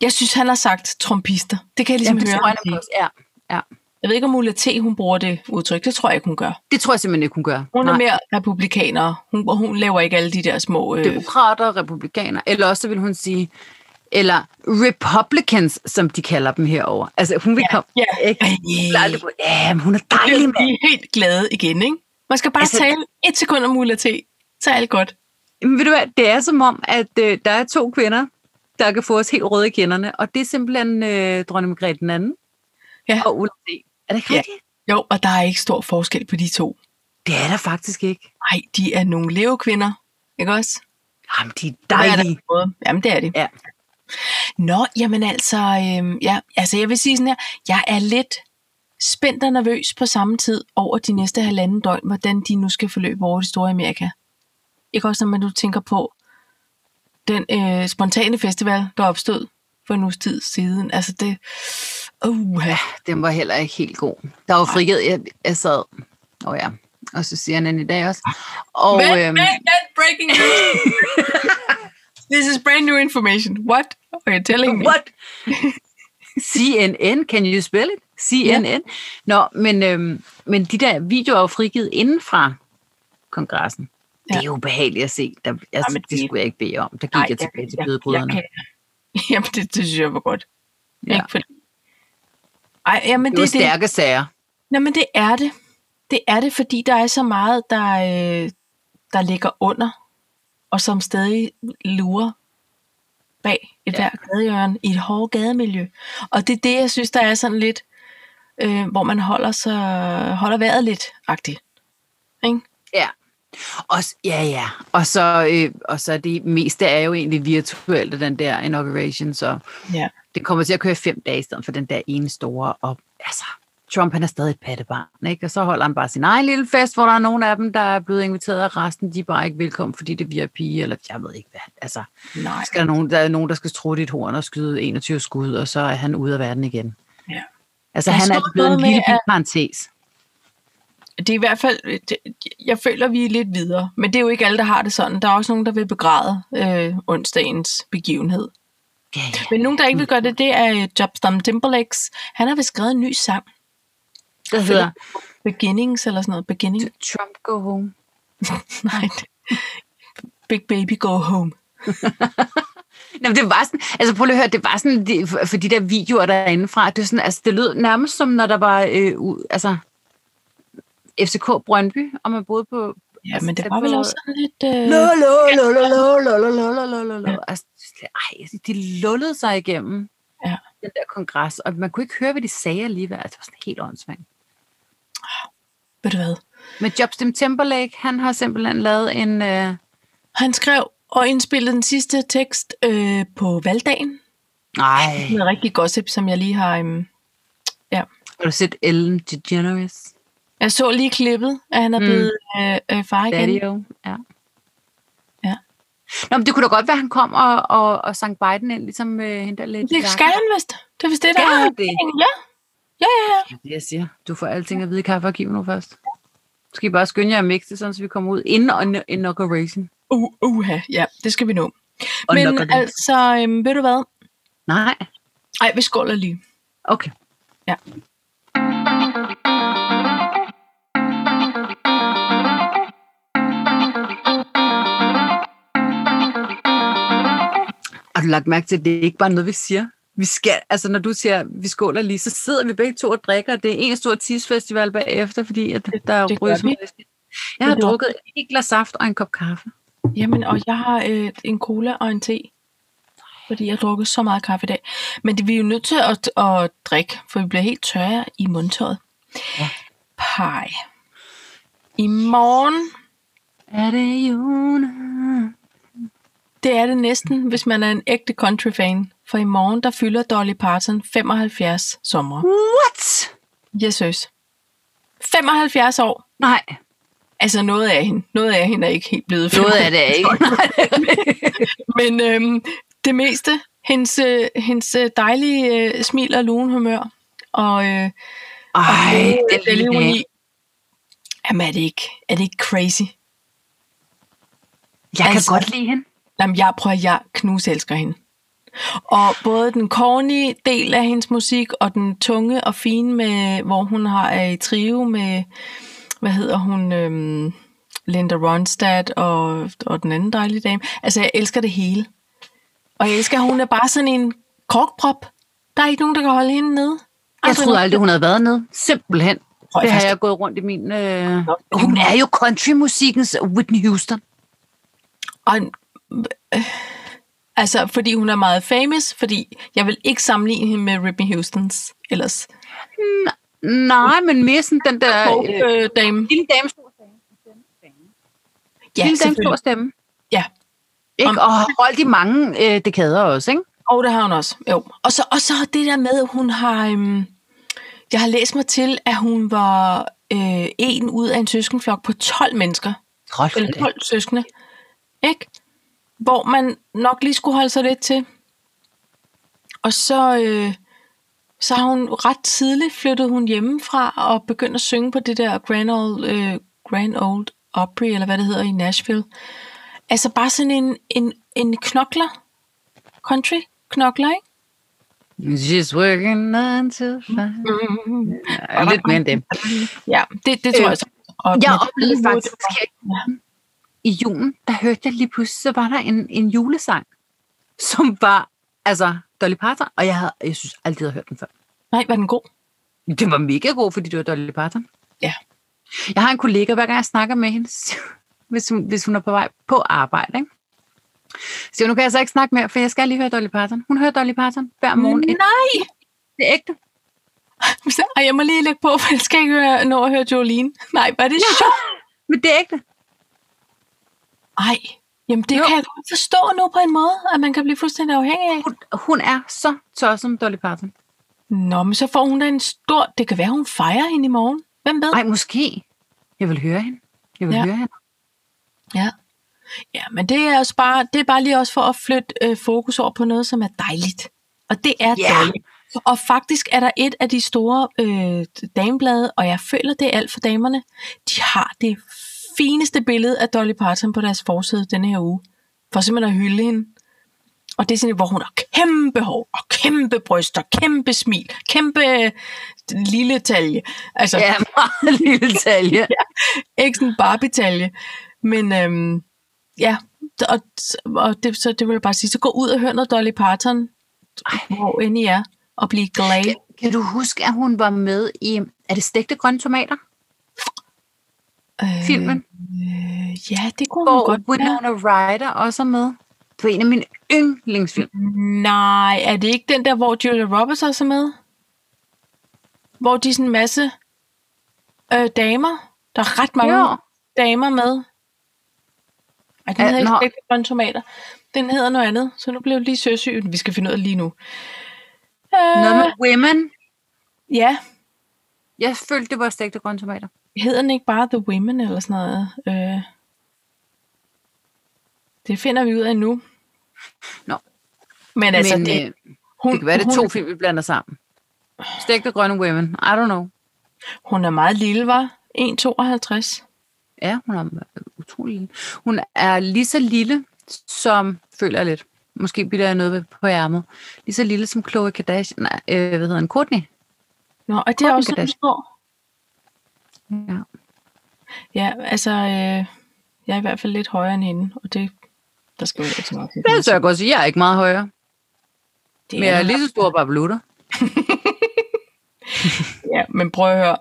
jeg synes, han har sagt trompister. Det kan jeg ligesom Jamen, det høre. tror jeg. Ja, ja. Jeg ved ikke, om Ulla T. hun bruger det udtryk. Det tror jeg ikke, hun gør. Det tror jeg simpelthen ikke, hun gør. Hun er Nej. mere republikaner. Hun, hun laver ikke alle de der små... Øh, Demokrater, republikaner. Eller også så vil hun sige, eller Republicans, som de kalder dem herover. Altså, hun vil Ja, komme... ja. Ikke? Ja, men hun er de dejlig, mand. er helt glade igen, ikke? Man skal bare Altså- tale et sekund om Ulla T. Så er alt godt. Men ved du hvad, det er som om, at øh, der er to kvinder, der kan få os helt røde i kinderne, og det er simpelthen øh, dronning Margrethe den anden Ja. og Ulla C. Er det ikke Ja. rigtigt? Jo, og der er ikke stor forskel på de to. Det er der faktisk ikke. Nej, de er nogle levekvinder, ikke også? Jamen, de er Det er der dejlige. Jamen, det er det. Ja. Nå, jamen altså, øhm, ja, altså jeg vil sige sådan her, jeg er lidt spændt og nervøs på samme tid over de næste halvanden døgn, hvordan de nu skal forløbe over det store Amerika. Ikke også, når man nu tænker på den øh, spontane festival, der opstod for en uges tid siden. Altså det, uh, Den var heller ikke helt god. Der var frigivet, jeg, jeg sad, åh oh ja, og så siger han i dag også. Og, Men, øhm, men, breaking news. <laughs> This is brand new information. What are you telling me? What? CNN, can you spell it? CNN. Nå, men, øhm, men de der videoer er jo frigivet inden fra kongressen. Ja. Det er jo ubehageligt at se. Der, altså, Jamen, det det- skulle jeg ikke bede om. Der gik Nej, jeg tilbage til jeg- bødebryderne. jeg kan- <laughs> Jamen, det, det synes jeg var godt. Ja. Ikke fordi... Ej, jamen, Det det, det, stærke sager. Nå, men det er det. Det er det, fordi der er så meget, der, øh, der ligger under, og som stadig lurer bag et ja. hver gadehjørne i et hårdt gademiljø. Og det er det, jeg synes, der er sådan lidt, øh, hvor man holder, så, holder vejret lidt agtigt. Ikke? Ja. Og, ja, ja. Og så, øh, og så det meste er jo egentlig virtuelt, den der inauguration, så Ja. det kommer til at køre fem dage i stedet for den der ene store. Og altså, Trump han er stadig et pattebarn, ikke? Og så holder han bare sin egen lille fest, hvor der er nogle af dem, der er blevet inviteret, og resten de er bare ikke velkommen, fordi det er VIP, eller jeg ved ikke hvad. Altså, Nej. skal der, nogen, der er nogen, der skal tro dit horn og skyde 21 skud, og så er han ude af verden igen. Ja. Altså, Jeg han er blevet en lille at- parentes. Det er i hvert fald, det, jeg føler, vi er lidt videre. Men det er jo ikke alle, der har det sådan. Der er også nogen, der vil begræde øh, onsdagens begivenhed. Ja, ja. Men nogen, der ikke vil gøre det, det er øh, Justin Timberlakes. Han har vist skrevet en ny sang. Det hedder Beginnings eller sådan noget. Beginning? Trump Go Home. <laughs> Nej. Big Baby Go Home. <laughs> Nå, det var sådan, altså prøv lige at høre, det var sådan, de, for, de der videoer derinde fra, det, er sådan, altså, det lød nærmest som, når der var, øh, altså, FCK Brøndby, og man boede på... Ja, men det var vel også sådan lidt... Øh... Lo, lo, lo, lo. Altså, ej, de lullede sig igennem Ja. den der kongres, og man kunne ikke høre, hvad de sagde alligevel. Altså, det var sådan helt åndssvagt. Ved du hvad? Men Justin Timberlake, han har simpelthen lavet en... Øh, Han skrev og indspillede den sidste tekst øh, på valgdagen. nej, Noget rigtig gossip, som jeg lige har... Øhm, ja. har du set Ellen DeGeneres? Jeg så lige klippet, at han er Mm. blevet øh, øh, far igen. Daddy-o, ja. Ja. Nå, men det kunne da godt være, at han kom og, og, og sang Biden ind, ligesom øh, hende der lidt. Det skal han vist. Det er vist det, der er det? Ja. Ja, ja, ja. Det jeg siger. Du får alting at vide i kaffe og kiv nu først. Så skal I bare skynde jer at mixe sådan, så vi kommer ud inden inauguration. Uh, uha, ja, det skal vi nå. Og Men altså, øhm, ved du hvad? Nej, Ej, vi skåler lige. okay. Ja. Du lagt mærke til, at det er ikke bare noget, vi siger? Vi skal, altså når du siger, vi skåler lige, så sidder vi begge to og drikker, og det er en stor tidsfestival bagefter, fordi at der er det vi. med whisky. Jeg har Det er drukket et glas saft og en kop kaffe. Jamen, og jeg har øh, en cola og en te. Fordi jeg har drukket så meget kaffe i dag. Men det, vi er jo nødt til at, at drikke, for vi bliver helt tørre i mundtøjet. Ja. Pej. I morgen, Er det june? Det er det næsten, hvis man er en ægte country-fan. For i morgen, der fylder Dolly Parton 75 sommer. What? Jesus. 75 år. Nej, Altså noget af hende. Noget af hende er ikke helt blevet noget af det er ikke. <laughs> Men øhm, det meste, hendes, øh, hendes øh, dejlige øh, smil og lune humør, og, øh, Ej, det det er ironi. lige Jamen er det ikke, er det ikke crazy? Jeg kan Altså- godt lide hende. Jamen jeg prøver, jeg knus elsker hende. Og både den corny del af hendes musik, og den tunge og fine, med, hvor hun har er i trio med, hvad hedder hun, øhm, Linda Ronstadt og, og den anden dejlige dame. Altså jeg elsker det hele. Og jeg elsker, at hun er bare sådan en korkprop. Der er ikke nogen, der kan holde hende nede. Jeg troede aldrig, hun havde været nede. Simpelthen. Jeg Det har jeg gået rundt i min... Øh... Hun er jo countrymusikkens Whitney Houston. Og, altså, fordi hun er meget famous, fordi jeg vil ikke sammenligne hende med Whitney Houstons ellers. Nej, men mere sådan den der... Øh, øh, dame. lille dame, stor stemme. Ja, lille dame, stor stemme. Ja, Ikke? Om- Og holdt i mange øh, dekader også, ikke? og det har hun også. Jo. Og så, og så det der med, at hun har... Øhm, jeg har læst mig til, at hun var øh, en ud af en søskenflok på 12 mennesker. Hold Eller 12 søskende. Ikke? Hvor man nok lige skulle holde sig lidt til. Og så, øh, så har hun ret tidligt flyttet hun hjemmefra og begyndt at synge på det der Grand Old, øh, Grand Old Opry, eller hvad det hedder i Nashville. Altså bare sådan en, en, en knokler. Country knokler, ikke? She's working nine to five. Mm. Ja, lidt mere end det. Ja, det, det tror Øh, jeg så. Og Jeg oplevede faktisk, Ja. I julen, der hørte jeg lige pludselig, så var der en, en julesang, som var, altså, Dolly Parton, og jeg, havde, jeg synes aldrig, jeg havde hørt den før. Nej, var den god? Det var mega god, fordi det var Dolly Parton. Ja. Jeg har en kollega, hver gang jeg snakker med hende, hvis hun, hvis hun er på vej på arbejde, ikke? Så nu kan jeg så ikke snakke mere, for jeg skal lige høre Dolly Parton. Hun hører Dolly Parton hver morgen. Nej! Det er ægte. <laughs> Ej, jeg må lige lægge på, for jeg skal ikke høre, nå at høre Jolene. <laughs> Nej, var det sjovt? Men det er ægte. Ej, jamen det Jo. kan jeg godt forstå nu på en måde, at man kan blive fuldstændig afhængig af. Hun, hun er så tosset som Dolly Parton. Nå, men så får hun da en stor... Det kan være, hun fejrer hende i morgen. Hvem ved? Nej, måske. Jeg vil høre hende. Jeg vil ja. Høre hende. Ja. Ja, men det er, også bare, det er bare lige også for at flytte øh, fokus over på noget, som er dejligt. Og det er Ja. dejligt. Og faktisk er der et af de store øh, dameblade, og jeg føler, det er alt for damerne. De har det fineste billede af Dolly Parton på deres forside denne her uge. For simpelthen at hylde hende. Og det er sådan, hvor hun har kæmpe hår, og kæmpe bryster, kæmpe smil, kæmpe øh, lille talje. Altså, Ja, <laughs> meget lille detalje. ikke sådan Barbie-talje. Men øhm, ja, og, og det, så det vil jeg bare sige, så gå ud og hør noget Dolly Parton, Ej. hvor end I er, og blive glad. Kan, kan du huske, at hun var med i, er det stegte grønne tomater? Filmen? Øh, ja, det kunne Hvor godt være. Winona Ryder også er med. Det var en af mine yndlingsfilm. Nej, er det ikke den der, hvor Julia Roberts også er med? Hvor de er sådan en masse øh, damer. Der er ret mange Jo. damer med. Ej, den Ja, hedder ikke nå. stegte grønne tomater. Den hedder noget andet, så nu bliver jeg lige søsyg. Vi skal finde ud af lige nu. Øh, Noget med women. Ja, Jeg følte, det var stegte grønne tomater. Hedder den ikke bare The Women eller sådan noget? Øh, det finder vi ud af nu. Nå. Men Men altså, det, øh, hun, det kan være, det er hun, to film, vi blander sammen. Stegte grønne women. I don't know. hun er meget lille, var 1,52. Ja, hun er utrolig lille. Hun er lige så lille, som, føler jeg lidt, måske bliver jeg noget på ærmet, lige så lille som Khloe Kardashian, nej, øh, hvad hedder han, Courtney. Nå, og det er Kourtney også sådan. Ja. Ja, altså, øh, jeg er i hvert fald lidt højere end hende, og det, der skal jo ikke så meget. Det er så jeg godt sige, jeg er ikke meget højere, det men jeg er lige så stor bare blutter. <laughs> Ja, men prøv at høre.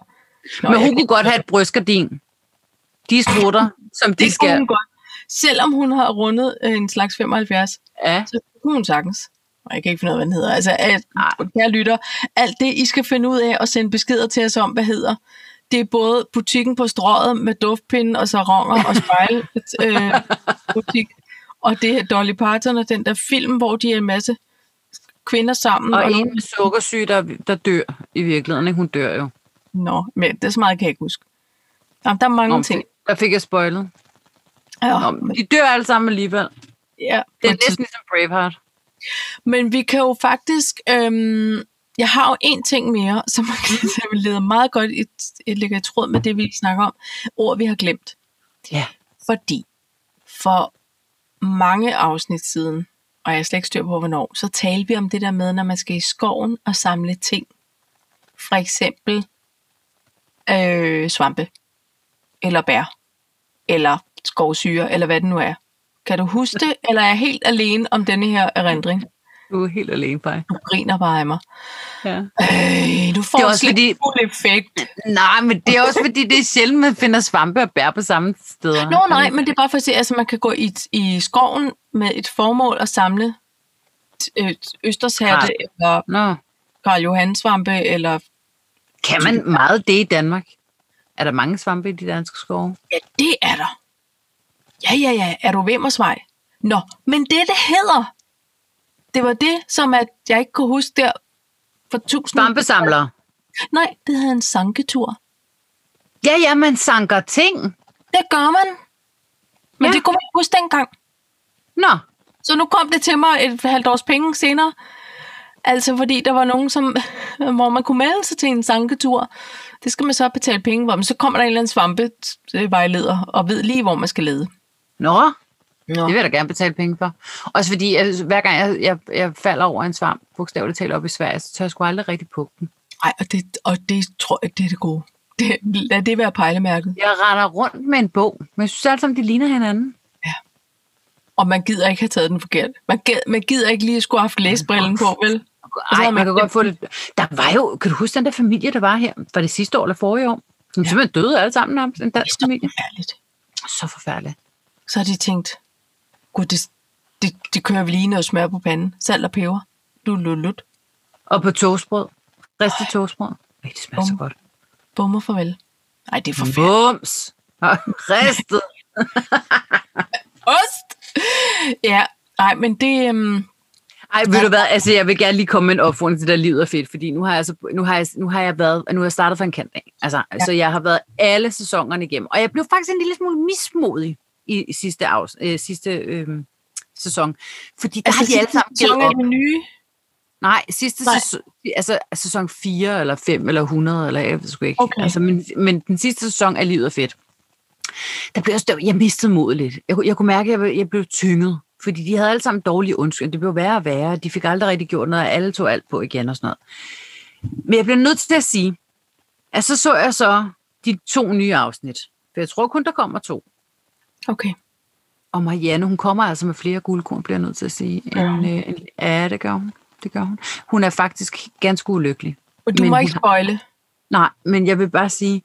Nå, Men hun kunne godt have et brystgardin. De sprutter, som de det skal. hun godt. Selvom hun har rundet øh, en slags 75, Ja. så kunne hun sagtens. Og jeg kan ikke finde ud af, hvad den hedder. Altså, at, kære lytter, alt det, I skal finde ud af og sende beskeder til os om, hvad hedder, det er både butikken på strøget med duftpinde og saronger og spejl <laughs> øh, butik, og det er Dolly Parton og den der film, hvor de er en masse kvinder sammen. Og nogle- en med sukkersyge, der, der dør i virkeligheden. Ikke? Hun dør jo. Nå, men det er så meget, kan jeg ikke huske. Jamen, der er mange Nå, ting. Der fik jeg spoilet. Ja, Nå, men, de dør alle sammen alligevel. ja, Det er næsten ligesom Braveheart. Men vi kan jo faktisk... Øhm, jeg har jo en ting mere, <laughs> som leder meget godt i, i, ligger i tråd med det, vi snakker om. Ord, vi har glemt. Ja. Fordi for mange afsnit siden, og jeg er slet ikke styr på, hvornår, så talte vi om det der med, når man skal i skoven og samle ting. For eksempel øh, svampe, eller bær, eller skovsyre, eller hvad det nu er. Kan du huske det, eller er jeg helt alene om denne her erindring? Du er helt alene, Paj. Du griner bare af mig. Ja. Øh, du får Det er også fordi- fuld effekt. Nej, men det er også fordi, det er sjældent, man finder svampe og bær på samme steder. Nå nej, men det er bare for at se, altså man kan gå i, i skoven med et formål at samle øh, østershatte, eller Nå, Karl Johan svampe, eller kan man meget det i Danmark? Er der mange svampe i de danske skove? ja, det er der. Ja, ja, ja, er du Vimmersvej? Nå, men det det hedder, det var det, som at jeg ikke kunne huske der for tusind Svampesamlere. Nej, det hedder en sanketur. Ja, ja, man sanker ting. Det gør man. Men Ja. det kunne man ikke huske dengang. Nå, Så nu kom det til mig et halvt års penge senere. Altså fordi der var nogen, som, <laughs> hvor man kunne melde sig til en sanketur. Det skal man så betale penge for. Men så kommer der en eller anden svampevejleder og ved lige, hvor man skal lede. nå, Nå. det vil jeg da gerne betale penge for. Også fordi, jeg, hver gang jeg, jeg, jeg falder over en svamp, bogstaveligt talt op i Sverige, så tør jeg sgu aldrig rigtig på den. Ej, og det, og det tror jeg, det er det gode. Det, lad det være pejlemærket. Jeg render rundt med en bog, men jeg synes sammen, de ligner hinanden. Og man gider ikke have taget den forkert. Man gider, man gider ikke lige at skulle have haft læsebrillen på, vel? Ej, man man kan godt få det. Der var jo, kan du huske den der familie, der var her? Var det sidste år eller forrige år? Som ja. simpelthen døde alle sammen nærmest, en Det er dansk så familie. forfærdeligt. Så forfærdeligt. Så har de tænkt, gud, det, det, det kører vi lige noget smør på panden. Salt og peber. Lut, lut, lut. Og på toastbrød. Ristet toastbrød. Ej, det smager så Bum. godt. Bum og farvel. Nej, det er forfærdeligt. Bums. Ristet. <laughs> Ost! Ja, nej, men det... Øhm, Ej, ved du hvad, altså jeg vil gerne lige komme med en opfordring til, at livet er fedt, fordi nu har jeg, altså, nu har jeg, nu har jeg været, nu har jeg startet for en kant af. Altså, ja. så jeg har været alle sæsonerne igennem, og jeg blev faktisk en lille smule mismodig i, sidste, afs, øh, sidste øh, sæson, fordi der altså, har de alle sammen sæson er det nye. Nej, sidste Nej. sæson, altså sæson 4 eller 5 eller 100, eller jeg ved sgu ikke. Okay. Altså, men, men den sidste sæson af livet er fedt. Der blev også, jeg mistede modet lidt. Jeg, kunne- jeg kunne mærke, at jeg, jeg blev tynget. Fordi de havde alle sammen dårlige undskyld. Det blev værre og værre. De fik aldrig rigtig gjort noget, og alle tog alt på igen og sådan noget. Men jeg bliver nødt til at sige, at så så jeg så de to nye afsnit. For jeg tror kun, der kommer to. Okay. og Marianne, hun kommer altså med flere guldkorn, bliver jeg nødt til at sige. Ja. En, øh, en, ja, det gør hun. Det gør hun. Hun er faktisk ganske ulykkelig. Og du må ikke har- spoile. Nej, men jeg vil bare sige,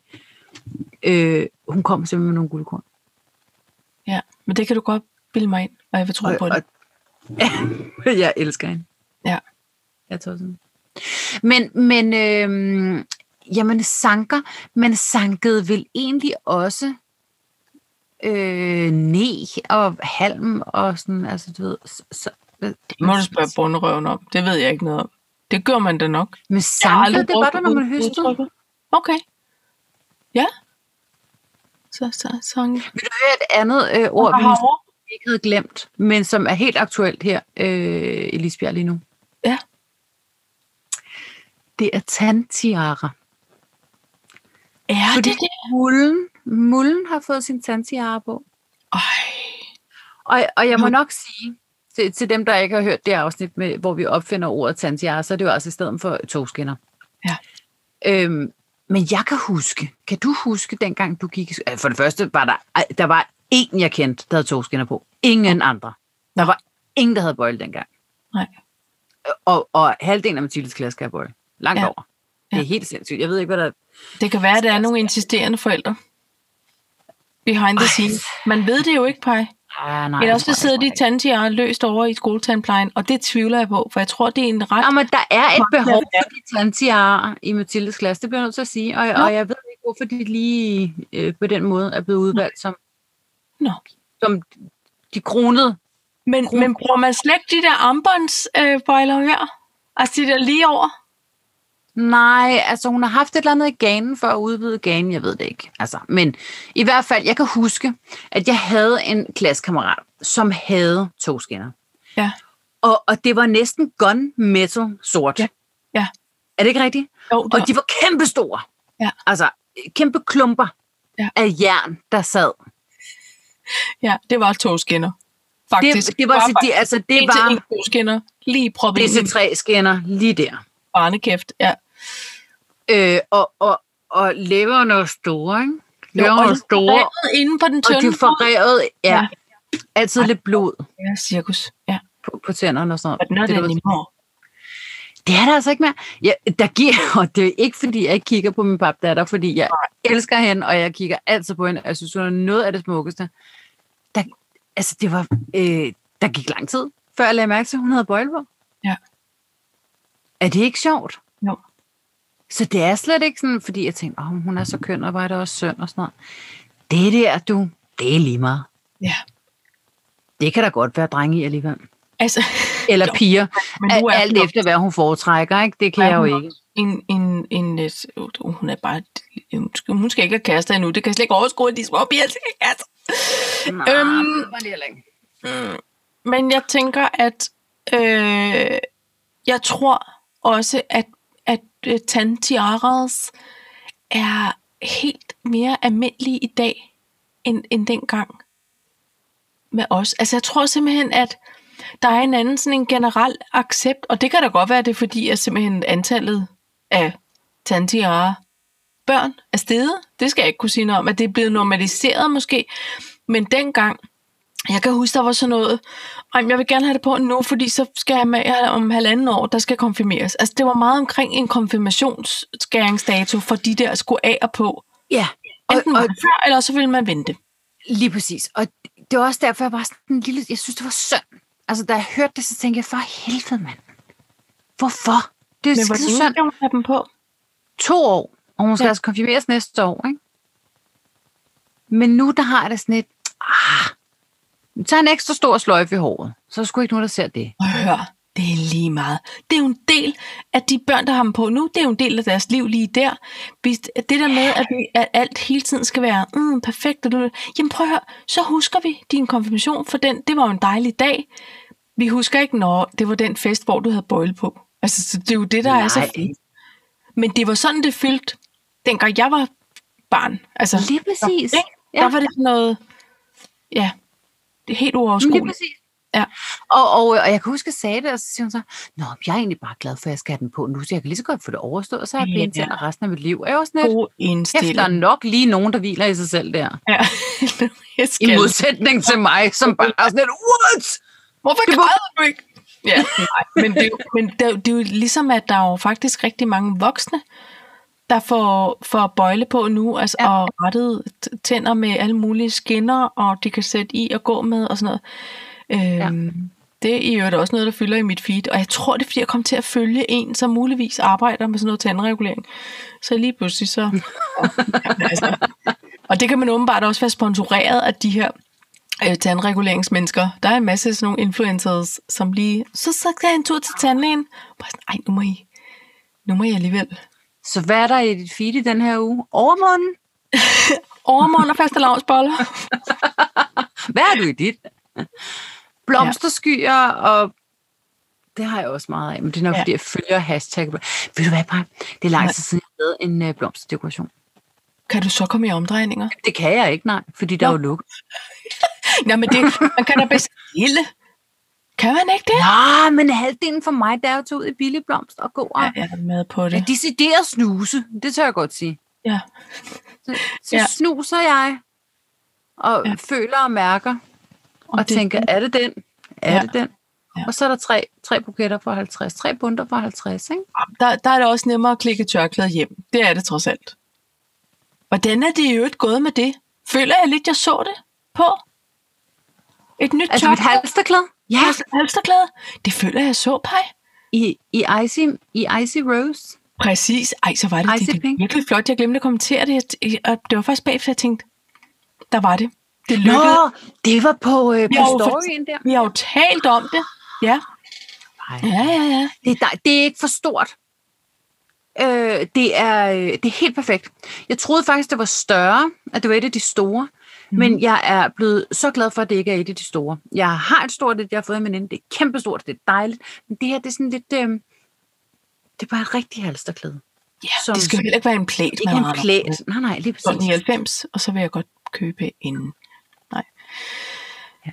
øh, hun kom simpelthen med nogle guldkorn. Ja, men det kan du godt bilde mig ind, og jeg vil tro Og, på det. og, <laughs> jeg elsker hende. Ja. Jeg tror sådan. Men, men øh, jamen, sanker, men sankede vel egentlig også øh, ne og halm og sådan, altså du ved, så, så, Det må du spørge bunderøven om. Det ved jeg ikke noget om. Det gør man da nok. Men aldrig det var der, når man høstede. Okay. Ja. Så, så, sang. Vil du høre et andet øh, ord, vi ikke havde glemt, men som er helt aktuelt her øh, i Lisbjerg lige nu? Ja. Det er tandtiara. Er Fordi det det? mulden, mulden har fået sin tandtiara på. Ej. Og, og jeg må nok sige, til, til dem, der ikke har hørt det afsnit, med, hvor vi opfinder ordet tandtiara, så er det jo altså i stedet for togskinner. Ja. Øhm, men jeg kan huske, kan du huske dengang du gik i For det første var der, der var en, jeg kendte, der havde togskinner på. Ingen andre. Der var ingen, der havde bøjle dengang. Nej. Og, og halvdelen af Mathildes klasse skal have bøjle. Langt ja. over. Det er Ja. helt sindssygt. Jeg ved ikke, hvad der Det kan være, at der er nogle insisterende forældre. Behind the scenes. Man ved det jo ikke, Paj. Ah, nej, Eller også sidder de ikke. tandtiger løst over i skoletandplejen, og det tvivler jeg på, for jeg tror, det er en ret... Nå, men der er et behov for de tandtiarer i Mathildes klasse, det bliver jeg nødt til at sige. Og, Nå. og jeg ved ikke, hvorfor de lige øh, på den måde er blevet udvalgt som, Nå. som de kronede. Men, Kron- men bruger man slet ikke de der armbåndsbøjler øh, her? Altså de der lige over? Nej, altså hun har haft et eller andet i ganen for at udvide ganen, jeg ved det ikke. Altså, men i hvert fald, jeg kan huske, at jeg havde en klassekammerat, som havde togskinner. Ja. Og, og det var næsten gun metal sort. Ja. Ja. Er det ikke rigtigt? Jo, det Og de var kæmpe store. Ja. Altså, kæmpe klumper Ja. af jern, der sad. ja, det var togskinner. Faktisk. Det, det var, så de, altså, det til en var togskinner, lige proppet ind i DC3-skinner lige der. Barnekæft. Ja. Øh, og, og, og leverne var store, ikke? Jo, og var det store, revet inde på den og tynde de forrevede, ja, Ja. altid lidt blod Ja, cirkus. Ja. på, på tænderne og sådan noget. Det, var- anymore. det er der altså ikke mere. Ja, der giver, <laughs> og det er ikke, fordi jeg ikke kigger på min papdatter, fordi jeg elsker hende, og jeg kigger altid på hende, og jeg synes, hun er noget af det smukkeste. Der, altså, det var, øh, der gik lang tid, før jeg lagde mærke til, at hun havde bøjle på. Ja. Er det ikke sjovt? Jo. Så det er slet ikke sådan, fordi jeg tænkte, oh, hun er så køn, og var det også søn og sådan noget. Det der, du, det er lige meget. Ja. Det kan da godt være drenge i alligevel. Altså, <laughs> Eller Jo, piger. men nu er Alt efter, hvad hun foretrækker, ikke? Det kan Ja, jeg jo er ikke. en, en, en, øh, hun er bare, hun skal, hun skal ikke have kærester endnu. Det kan jeg slet ikke overskue, at de små piger skal have kærester. Nej, Øhm, det var det heller ikke. Men jeg tænker, at øh, jeg tror også, at, at øh, tandtiaras er helt mere almindelige i dag, end, end dengang med os. Altså jeg tror simpelthen, at der er en anden sådan en generel accept, og det kan da godt være, det er fordi, at simpelthen antallet af tandtiara børn er steget. Det skal jeg ikke kunne sige noget om, at det er blevet normaliseret måske. Men dengang, jeg kan huske, der var sådan noget, men jeg vil gerne have det på nu, fordi så skal jeg med om halvanden år, der skal konfirmeres. Altså det var meget omkring en konfirmationsskæringsdato for de der skulle af og på. Ja, og, Enten og det før, eller så ville man vente. lige præcis. Og det var også derfor, jeg var sådan en lille... Jeg synes, det var synd. Altså, da jeg hørte det, så tænkte jeg, for helvede, mand. Hvorfor? Det er Men hvordan synd. skal hun have dem på? To år, og hun skal ja. altså konfirmeres næste år, ikke? Men nu, der har jeg det sådan et... Ah, tag en ekstra stor sløjfe i håret. Så er der sgu ikke nogen, der ser det. Og hør, det er lige meget. Det er jo en del af de børn, der har dem på nu, det er jo en del af deres liv lige der. Det der med, at, vi, at alt hele tiden skal være mm, perfekt, og du- jamen prøv at høre, så husker vi din konfirmation, for den, det var jo en dejlig dag. Vi husker ikke, når det var den fest, hvor du havde bøjle på. Altså, så det er jo det, der Nej. er så fint. Men det var sådan, det fyldte, dengang jeg var barn. Altså, Lige præcis. ikke? Der var det sådan noget, ja, det er helt uoverskueligt. Ja. Og, og, og jeg kan huske, at jeg sagde det, og så siger hun så, Nå, jeg er egentlig bare glad for, at jeg skal have den på nu, så jeg kan lige så godt få det overstået, og så har jeg Ja. pænt tænder resten af mit liv. Og jeg er også net, God der er nok lige nogen, der hviler i sig selv der. Ja. <laughs> I modsætning til mig, som bare er sådan lidt, what? Hvorfor græder du ikke? Ja, nej, men, det, er men det, er det er jo ligesom, at der er jo faktisk rigtig mange voksne, der får, får bøjle på nu, altså, Ja. og rettet tænder med alle mulige skinner, og de kan sætte i og gå med og sådan noget. Øhm, ja. Det er i øvrigt også noget, der fylder i mit feed, og jeg tror, det er, fordi jeg kom til at følge en, som muligvis arbejder med sådan noget tandregulering. Så lige pludselig så... <laughs> Jamen, altså. Og det kan man åbenbart også være sponsoreret af de her øh, tandreguleringsmennesker. Der er en masse sådan nogle influencers, som lige, så, så skal jeg en tur til tandlægen. Bare sådan, Ej, nu må I, nu må I alligevel. Så hvad er der i dit feed i den her uge? Overmunden? <laughs> Overmorgen og faste lavnsboller. <laughs> Hvad er du i dit? Blomsterskyer, og det har jeg også meget af, men det er nok, Ja. ja. fordi jeg følger hashtag. Ved du hvad, Paj? Det er lang Ja. tid siden, jeg lavede en uh, blomsterdekoration. Kan du så komme i omdrejninger? Det kan jeg ikke, nej, fordi der Nå. er jo lukket. <laughs> Nej, men det, man kan da bestille. Kan man ikke det? Ja, men halvdelen for mig, der er jo til ud i billige blomster og gå og Ja, jeg er med på det. decideret snuse. Det tør jeg godt sige. Ja. Så, så Ja. snuser jeg, og Ja. føler og mærker, og, det- tænker, er det den? Er Ja. det den? Ja. Og så er der tre, tre buketter for 50, tre bunter for 50, ikke? Der, der er det også nemmere at klikke tørklædet hjem. Det er det trods alt. Hvordan er det i øvrigt gået med det? Føler jeg lidt, jeg så det på? Et nyt Altså mit tørklæde? halsterklæde? Ja, halsterklæde? Det føler jeg så, Paj. i, i, icy, i Icy Rose. Præcis. Ej, så var det, Icy det, det virkelig flot. Jeg glemte at kommentere det. Og det var først bagefter, jeg tænkte, der var det. Det lykkedes. Nå, det var på, øh, på storyen der. Vi har jo talt om det. Ja, Ej, ja, ja. ja. det, er, det er ikke for stort. Øh, det, er, øh, det er helt perfekt. Jeg troede faktisk, det var større, at det var et af de store. Mm. Men jeg er blevet så glad for, at det ikke er et af de store. Jeg har et stort, et, jeg har fået af min Det er kæmpestort, det er dejligt. Men det her, det er sådan lidt... Øh, det er bare et rigtigt halsterklæde. ja Som- det skal jo heller ikke være en plæt. Ikke en plæt. Nej, nej, lige præcis. 99, og så vil jeg godt købe en... Nej.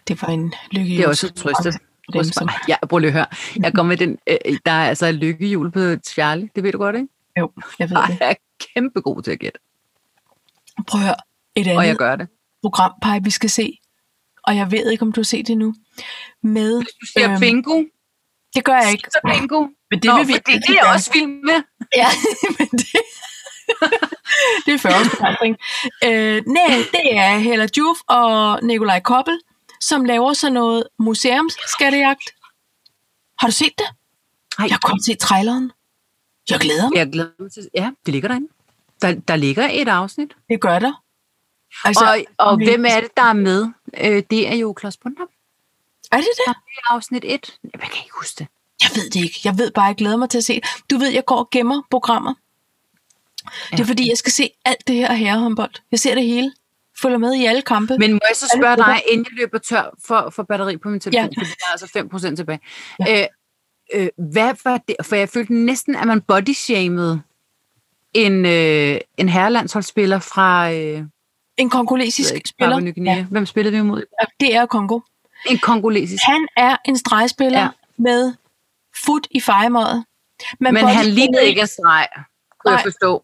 Det var en lykke. Det er også et trøste. Dem, som... Ja, prøv lige at høre. Jeg går med den... Øh, der er altså lykkehjul på Charlie. Det ved du godt, ikke? Jo, jeg ved det. Jeg er kæmpe god til at gætte. Prøv at høre. Et Og jeg andet gør det. Program, Paj, vi skal se. Og jeg ved ikke, om du har set det nu. Med, Du siger Øhm, bingo. det gør jeg ikke. Så bingo. Men det Nå, vil vi altid det er jeg også vild med. Ja, <laughs> men det, <laughs> det er 40 års begrænsning. Øh, nej, det er Hella Juf og Nikolaj Koppel, som laver sådan noget museumsskattejagt. Har du set det? Ej, Jeg kun set traileren. Jeg glæder mig. jeg glæder mig til... Ja, det ligger derinde. Der, der ligger et afsnit. Det gør der. Altså, og og hvem er det, der er med? Øh, det er jo Klaus Bundham. Er det det? Det er afsnit 1. Jeg kan ikke huske det. Jeg ved det ikke. Jeg ved bare, jeg glæder mig til at se. Du ved, jeg går og gemmer programmer. Det er Ja. fordi, jeg skal se alt det her herrehåndbold. Jeg ser det hele. Følger med i alle kampe. Men må jeg så spørge dig, inden jeg løber tør for, for batteri på min telefon, Ja. fordi der er altså 5% tilbage. Ja. Øh, øh, hvad var det? For jeg følte næsten, at man bodyshamede en, øh, en herrelandsholdsspiller fra øh, en kongolesisk ikke, spiller. Ja, Hvem spillede vi imod? det er Kongo. En kongolesisk. Han er en stregspiller ja. Med fod i fejemøjet. Men han bodyshamede lignede ikke en streg, kunne jeg forstå.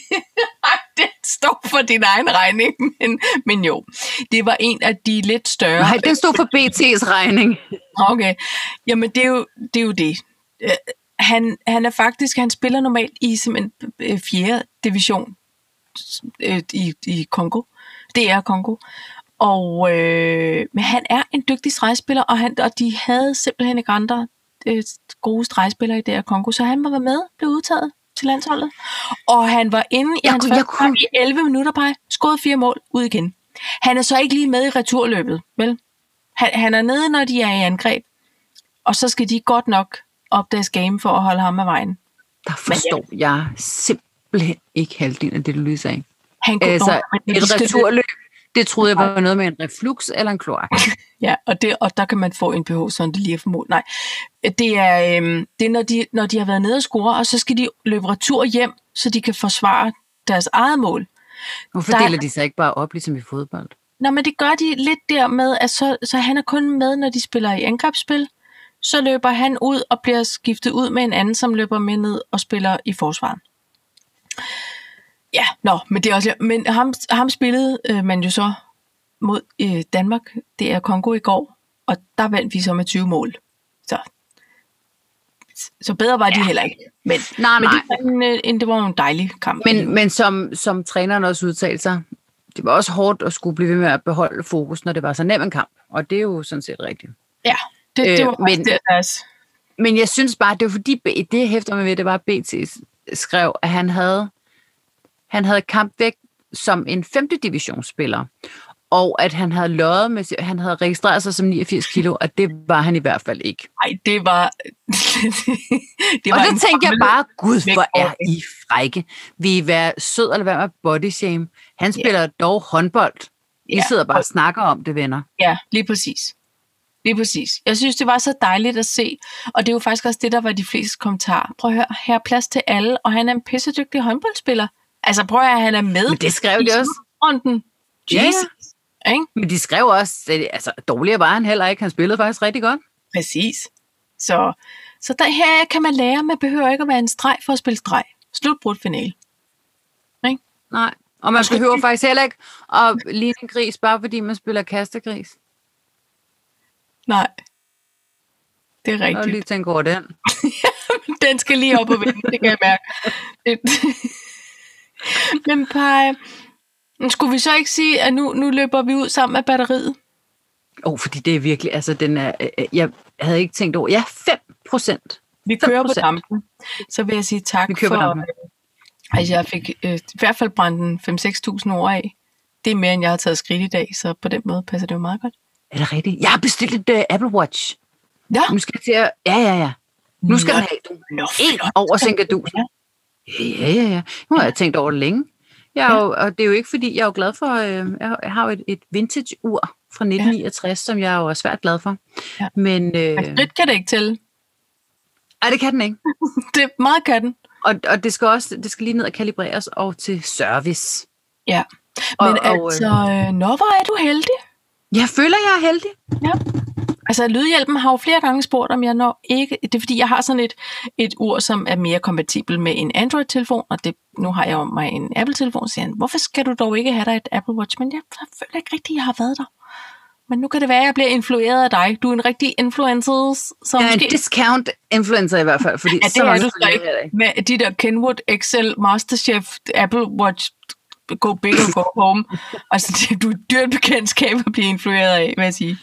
<laughs> Det står for din egen regning, men, men jo. Det var en af de lidt større. Nej, den stod for BT's regning. Okay, jamen det er jo det. Er jo det. Øh, Han, han er faktisk, han spiller normalt i simpelthen øh, 4. division øh, i, i Kongo. Det er Kongo. Og, øh, men han er en dygtig stregspiller, og, han, og de havde simpelthen ikke andre øh, gode stregspillere i det her Kongo, så han var med, blev udtaget til landsholdet. Og han var inde i Jeg hans kunne- første kamp i 11 minutter, bare skåret fire mål, ud igen. Han er så ikke lige med i returløbet, vel? Han, han er nede, når de er i angreb, og så skal de godt nok op deres game for at holde ham af vejen. Der forstår jeg simpelthen ikke halvdelen af det, du lige sagde. Han går Altså, de et returløb, det troede jeg var noget med en reflux eller en kloak. <laughs> Ja, og, det, og der kan man få en BH, sådan det lige er formodet. Nej, det er, øhm, det er når, de, når de har været nede og score, og så skal de løbe retur hjem, så de kan forsvare deres eget mål. Hvorfor Der er- deler de sig ikke bare op, ligesom i fodbold? Nå, men det gør de lidt der med, at så, så han er kun med, når de spiller i angrebsspil. Så løber han ud og bliver skiftet ud med en anden, som løber med ned og spiller i forsvaret. Ja, nå, men det er også... Men ham, ham spillede øh, man jo så mod øh, Danmark. Det er Kongo i går, og der vandt vi så med 20 mål. Så, så bedre var de Ja. heller ikke. Men, Nej, men nej. det, var en, øh, en, det var en dejlig kamp. Men, men som, som træneren også udtalte sig, det var også hårdt at skulle blive ved med at beholde fokus, når det var så nem en kamp. Og det er jo sådan set rigtigt. ja, det, det øh, var faktisk men- det, deres... Men jeg synes bare, det var fordi, det hæfter mig ved, det var, at BT skrev, at han havde, han havde kampvægt som en 5. divisionsspiller. Og at han havde løjet med, han havde registreret sig som 89 kilo, og det var han i hvert fald ikke. Ej, det var... <laughs> det Og var så en tænkte jeg bare, gud, hvor er. I frække. Vi er være sød eller hvad med body shame. Han spiller dog håndbold. I Ja. sidder bare og snakker om det, venner. Ja, lige præcis. Lige præcis. Jeg synes, det var så dejligt at se, og det er jo faktisk også det, der var de fleste kommentarer. Prøv at høre, her er plads til alle, og han er en pissedygtig håndboldspiller. Altså prøv at høre, han er med Men det skrev de også. slutrunden. Ja, ja. Jesus. Ikke? Men de skrev også, at altså, dårligere var han heller ikke. Han spillede faktisk rigtig godt. Præcis. Så, så der, her kan man lære, man behøver ikke at være en streg for at spille streg. Slutbrudt finale. Nej. Og man behøver faktisk heller ikke at ligne en gris, bare fordi man spiller kastegris. Nej. Det er Jeg rigtigt. lige tænke over den. <laughs> Den skal lige op og vende, det kan jeg mærke. Det- <laughs> Men Paj, skulle vi så ikke sige, at nu, nu løber vi ud sammen med batteriet? Åh, oh, fordi det er virkelig, altså den er, øh, øh, jeg havde ikke tænkt over, ja, 5 procent. Vi kører på 5%. dampen. Så vil jeg sige tak Vi kører på for... dampen. Altså, jeg fik øh, i hvert fald brændt en 5-6.000 ord af. Det er mere, end jeg har taget skridt i dag, så på den måde passer det jo meget godt. Er det rigtigt? Jeg har bestilt et uh, Apple Watch. Ja, Nu skal jeg til at, ja, ja, ja. Nu skal den have du. Flot. over Sinkadus. Ja. Ja, ja, ja. Nu har jeg tænkt over det længe. Jeg er jo, og det er jo ikke fordi, jeg er jo glad for, øh, jeg har- jo et, et vintage-ur fra 1969, som jeg jo er svært glad for. Ja. Men, Men øh, skridt kan det ikke til. ej, det kan den ikke. <laughs> Det er meget kan den. Og, og det skal også det skal lige ned og kalibreres og til service. Ja. Og- Men og, øh, altså, øh, nå, hvor er du heldig. Jeg føler, jeg er heldig. Ja. Altså, Lydhjælpen har jo flere gange spurgt, om jeg når ikke... Det er fordi, jeg har sådan et, et ur, som er mere kompatibel med en Android-telefon, og det, nu har jeg jo mig en Apple-telefon, så siger han, hvorfor skal du dog ikke have dig et Apple Watch? Men jeg føler ikke rigtigt, jeg har været der. Men nu kan det være, at jeg bliver influeret af dig. Du er en rigtig influencer, som Jeg er måske... en discount influencer i hvert fald, fordi Ja, det så er du så jeg ikke. Med de der Kenwood, Excel, Masterchef, Apple Watch, go big or go home. altså, det- du er dyrt bekendtskab at blive influeret af, vil jeg sige.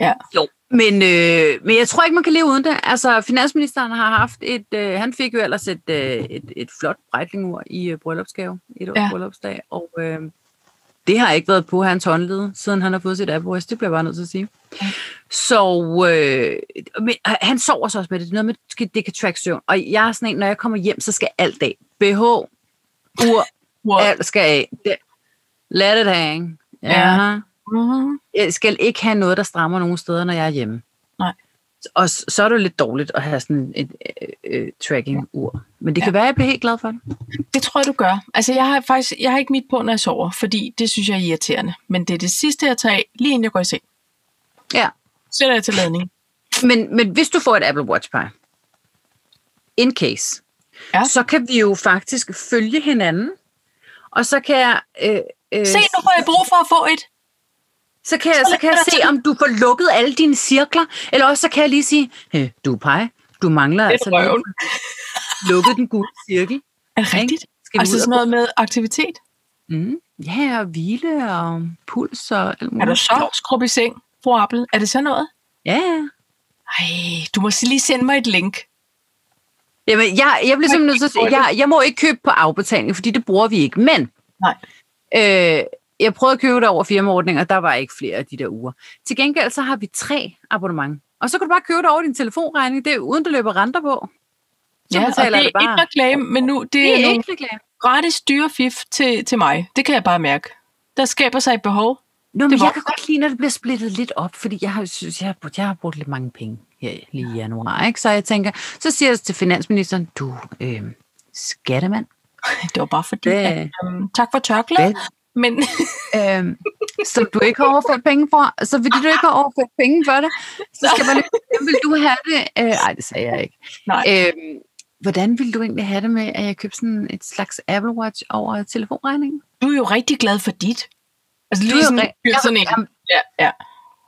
Ja. Jo, men, øh, men jeg tror ikke, man kan leve uden det. Altså, finansministeren har haft et... Øh, han fik jo ellers et, øh, et, et flot brejtlingur i øh, bryllupsgave, et års Ja. ja. bryllupsdag, og øh, det har ikke været på hans håndled, siden han har fået sit Watch. Det bliver jeg bare nødt til at sige. Så øh, men, øh, han sover så også med det. Det er noget med, det kan track søvn. Og jeg er sådan en, når jeg kommer hjem, så skal alt af. BH, ur, Wow. alt skal af. Det, let it hang. Ja. Ja. Mm-hmm. Jeg skal ikke have noget, der strammer nogen steder, når jeg er hjemme. Nej. Og så er det jo lidt dårligt at have sådan et øh, øh, tracking-ur. Men det kan Ja. være, at jeg bliver helt glad for det. Det tror jeg, du gør. Altså, jeg har faktisk jeg har ikke mit på, når jeg sover, fordi det synes jeg er irriterende. Men det er det sidste, jeg tager af, lige inden jeg går i seng. Ja. Sætter jeg til ladning. Men, men hvis du får et Apple Watch Pie, in case, Ja. så kan vi jo faktisk følge hinanden. Og så kan jeg... Øh, øh, Se, nu får jeg brug for at få et. så kan jeg, så kan jeg se, om du får lukket alle dine cirkler. Eller også så kan jeg lige sige, hey, du er pej, du mangler altså er lige lukket den gule cirkel. Er det rigtigt? Skal Altså sådan og noget med aktivitet. Mm. Ja, og hvile og puls og alt Er muligt. du så skrub i seng, fru Apple? Er det så noget? Ja, ja. Ej, du må lige sende mig et link. Jamen, jeg, jeg bliver simpelthen nødt til at sige, jeg, jeg må ikke købe på afbetaling, fordi det bruger vi ikke. Men Nej. øh, jeg prøvede at købe det over firmaordninger, og der var ikke flere af de der uger. Til gengæld så har vi tre abonnement. Og så kan du bare købe det over din telefonregning, det er uden der løber renter på. Så Ja, og det er jeg ikke reklame, men nu det, Det er, er ikke reklame. gratis dyre fif til, til mig. Det kan jeg bare mærke. Der skaber sig et behov. Nå, men Det jeg kan godt lide, når det bliver splittet lidt op, fordi jeg har, synes, jeg har, brugt, jeg har brugt lidt mange penge her lige i januar. Ikke? Så jeg tænker, så siger jeg til finansministeren, du, øh, skattemand, Det var bare fordi, Hvad- at, um, tak for tørklædet. Men <laughs> øhm, så du ikke har overført penge for, så fordi du ikke har overført penge for det, så skal man hvordan vil du have det? Øh, ej, det sagde jeg ikke. nej, Øhm, hvordan ville du egentlig have det med, at jeg købte sådan et slags Apple Watch over telefonregningen? du er jo rigtig glad for dit. Altså er lige sådan, fyr sådan en. Jamen, Ja, ja.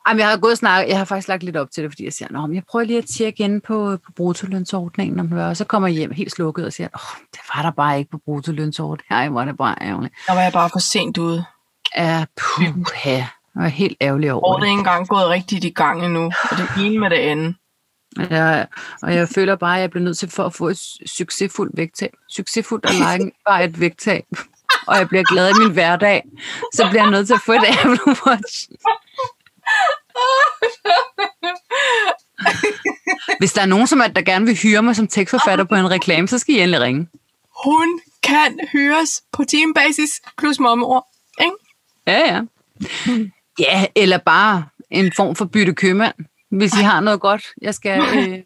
Jamen, jeg har gået og snakket, jeg har faktisk lagt lidt op til det, fordi jeg siger, Nå, men jeg prøver lige at tjekke ind på, på brutolønsordningen, om og så kommer jeg hjem helt slukket og siger, åh, det var der bare ikke på brutolønsordningen. <laughs> Ej, var det bare ærgerligt. Der var jeg bare for sent ude. Ja, puha. Jeg var helt ærgerlig over er det. ikke engang gået rigtigt i gang endnu. Og det ene med det andet. Ja, og jeg føler bare, at jeg bliver nødt til for at få et su- succesfuldt vægttab. Succesfuldt at lege <laughs> bare et vægttab. Og jeg bliver glad i min hverdag. Så bliver jeg nødt til at få et Apple Watch. Hvis der er nogen, som er, der gerne vil hyre mig som tekstforfatter på en reklame, så skal I endelig ringe. Hun kan hyres på timebasis plus momord. Ikke? Ja, ja. Ja, eller bare en form for bytte købmand, hvis I har noget godt, jeg skal... Øh...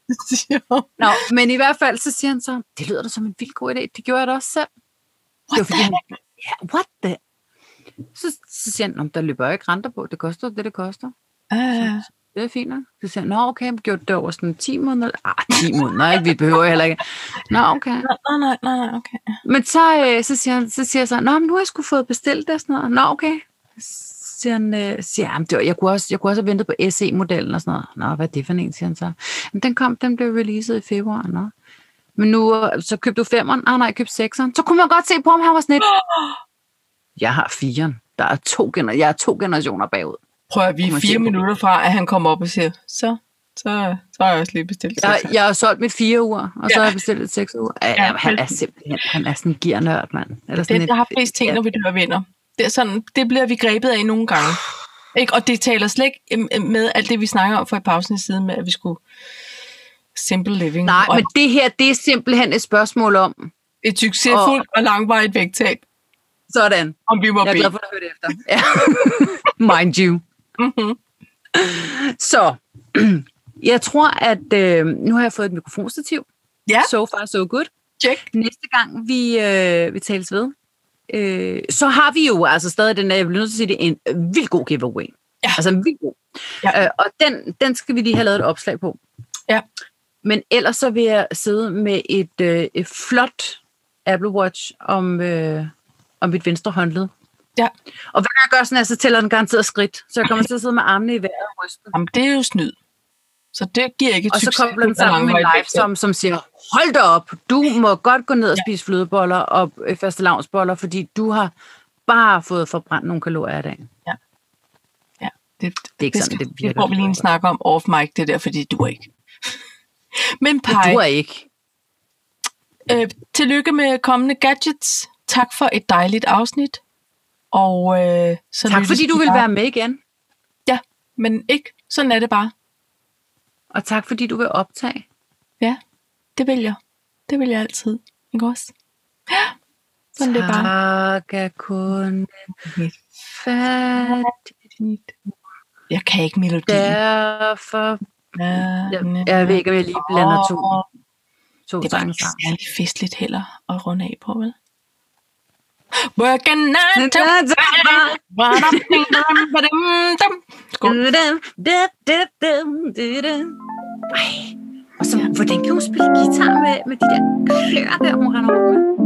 <laughs> Nå, men i hvert fald, så siger han så, det lyder da som en vildt god idé. Det gjorde jeg da også selv. Det var, fordi han, ja, what the? Så, så siger han, "Nå, men der løber ikke renter på. Det koster det, det koster. Uh, Det er fint nok. Så siger han, nå okay, men gjorde det over sådan 10 måneder? Ah, 10 måneder, ikke? Vi behøver heller ikke. Nå, okay. nej, nej, nej, okay. Men så, øh, så, siger han, så siger jeg så, nå, men nu har jeg sgu fået bestilt det og sådan noget. Nå, okay. Så siger han, øh, siger, han, det var, jeg, kunne også, jeg kunne også have ventet på SE-modellen og sådan noget. Nå, hvad er det for en, siger han så. Men den kom, den blev releaset i februar, nå. Men nu, øh, så købte du femeren? Ah, nej, jeg købte sekseren. Så kunne man godt se på, om han var sådan. <gasps> Jeg har firen. Der er to, gener- jeg er to generationer bagud. Prøv at vi er fire minutter fra, at han kommer op og siger, så, så, så har jeg også lige bestilt Jeg, sekseren." jeg har solgt mit fire uger, og så Ja. har jeg bestilt et seks uger. Ja, Ja, han er simpelthen han er sådan en gearnørd, mand. Eller sådan Det, der har flest ting, når vi dør vinder. Det, er sådan, det bliver vi grebet af nogle gange. <sighs> Ikke? Og det taler slet ikke øhm, med alt det, vi snakker om for et pausen siden med, at vi skulle simple living. Nej, og men det her, det er simpelthen et spørgsmål om, et succesfuldt og, og langvarigt vægttab, sådan. om vi må Jeg er bede. glad for, at du hørte efter. Ja. <laughs> Mind you. Mm-hmm. Så, <clears throat> jeg tror, at øh, nu har jeg fået et mikrofonstativ. Ja. So far, so good. Check. Næste gang, vi, øh, vi tales ved, øh, så har vi jo altså stadig den, jeg bliver nødt til at sige det, en vild god giveaway. Ja. Altså en vild god. Ja. Øh, og den, den skal vi lige have lavet et opslag på. Ja. Men ellers så vil jeg sidde med et, øh, et flot Apple Watch om, øh, om mit venstre håndled. Ja. Og hver gang jeg gør sådan så tæller den garanteret skridt. Så jeg kommer til at sidde med armene i vejret og ryste. Jamen, det er jo snyd. Så det giver ikke Og så kobler den sammen med en live, som, som siger, hold da op, du må godt gå ned og spise flødeboller og øh, faste lavnsboller, fordi du har bare fået forbrændt nogle kalorier i dag. Det, det, er ikke det, sådan, skal, det det får vi lige en snak om off mic, det der, fordi du ikke. Men Det Paj, duer ikke. øh, tillykke med kommende gadgets. Tak for et dejligt afsnit. Og øh, så Tak fordi du vil være med igen. Ja, men ikke. Sådan er det bare. Og tak fordi du vil optage. Ja, det vil jeg. Det vil jeg altid. Ikke også? Ja, sådan det er bare. Tak er kun fat. Jeg kan ikke melodien. Derfor... Ja, Jeg, jeg ved ikke, om jeg lige blander to, to Det var ikke særlig festligt heller at runde af på, vel? Working nine to Skål. Ej, og så, hvordan kan hun spille guitar med, med de der klør der, hun render rundt med?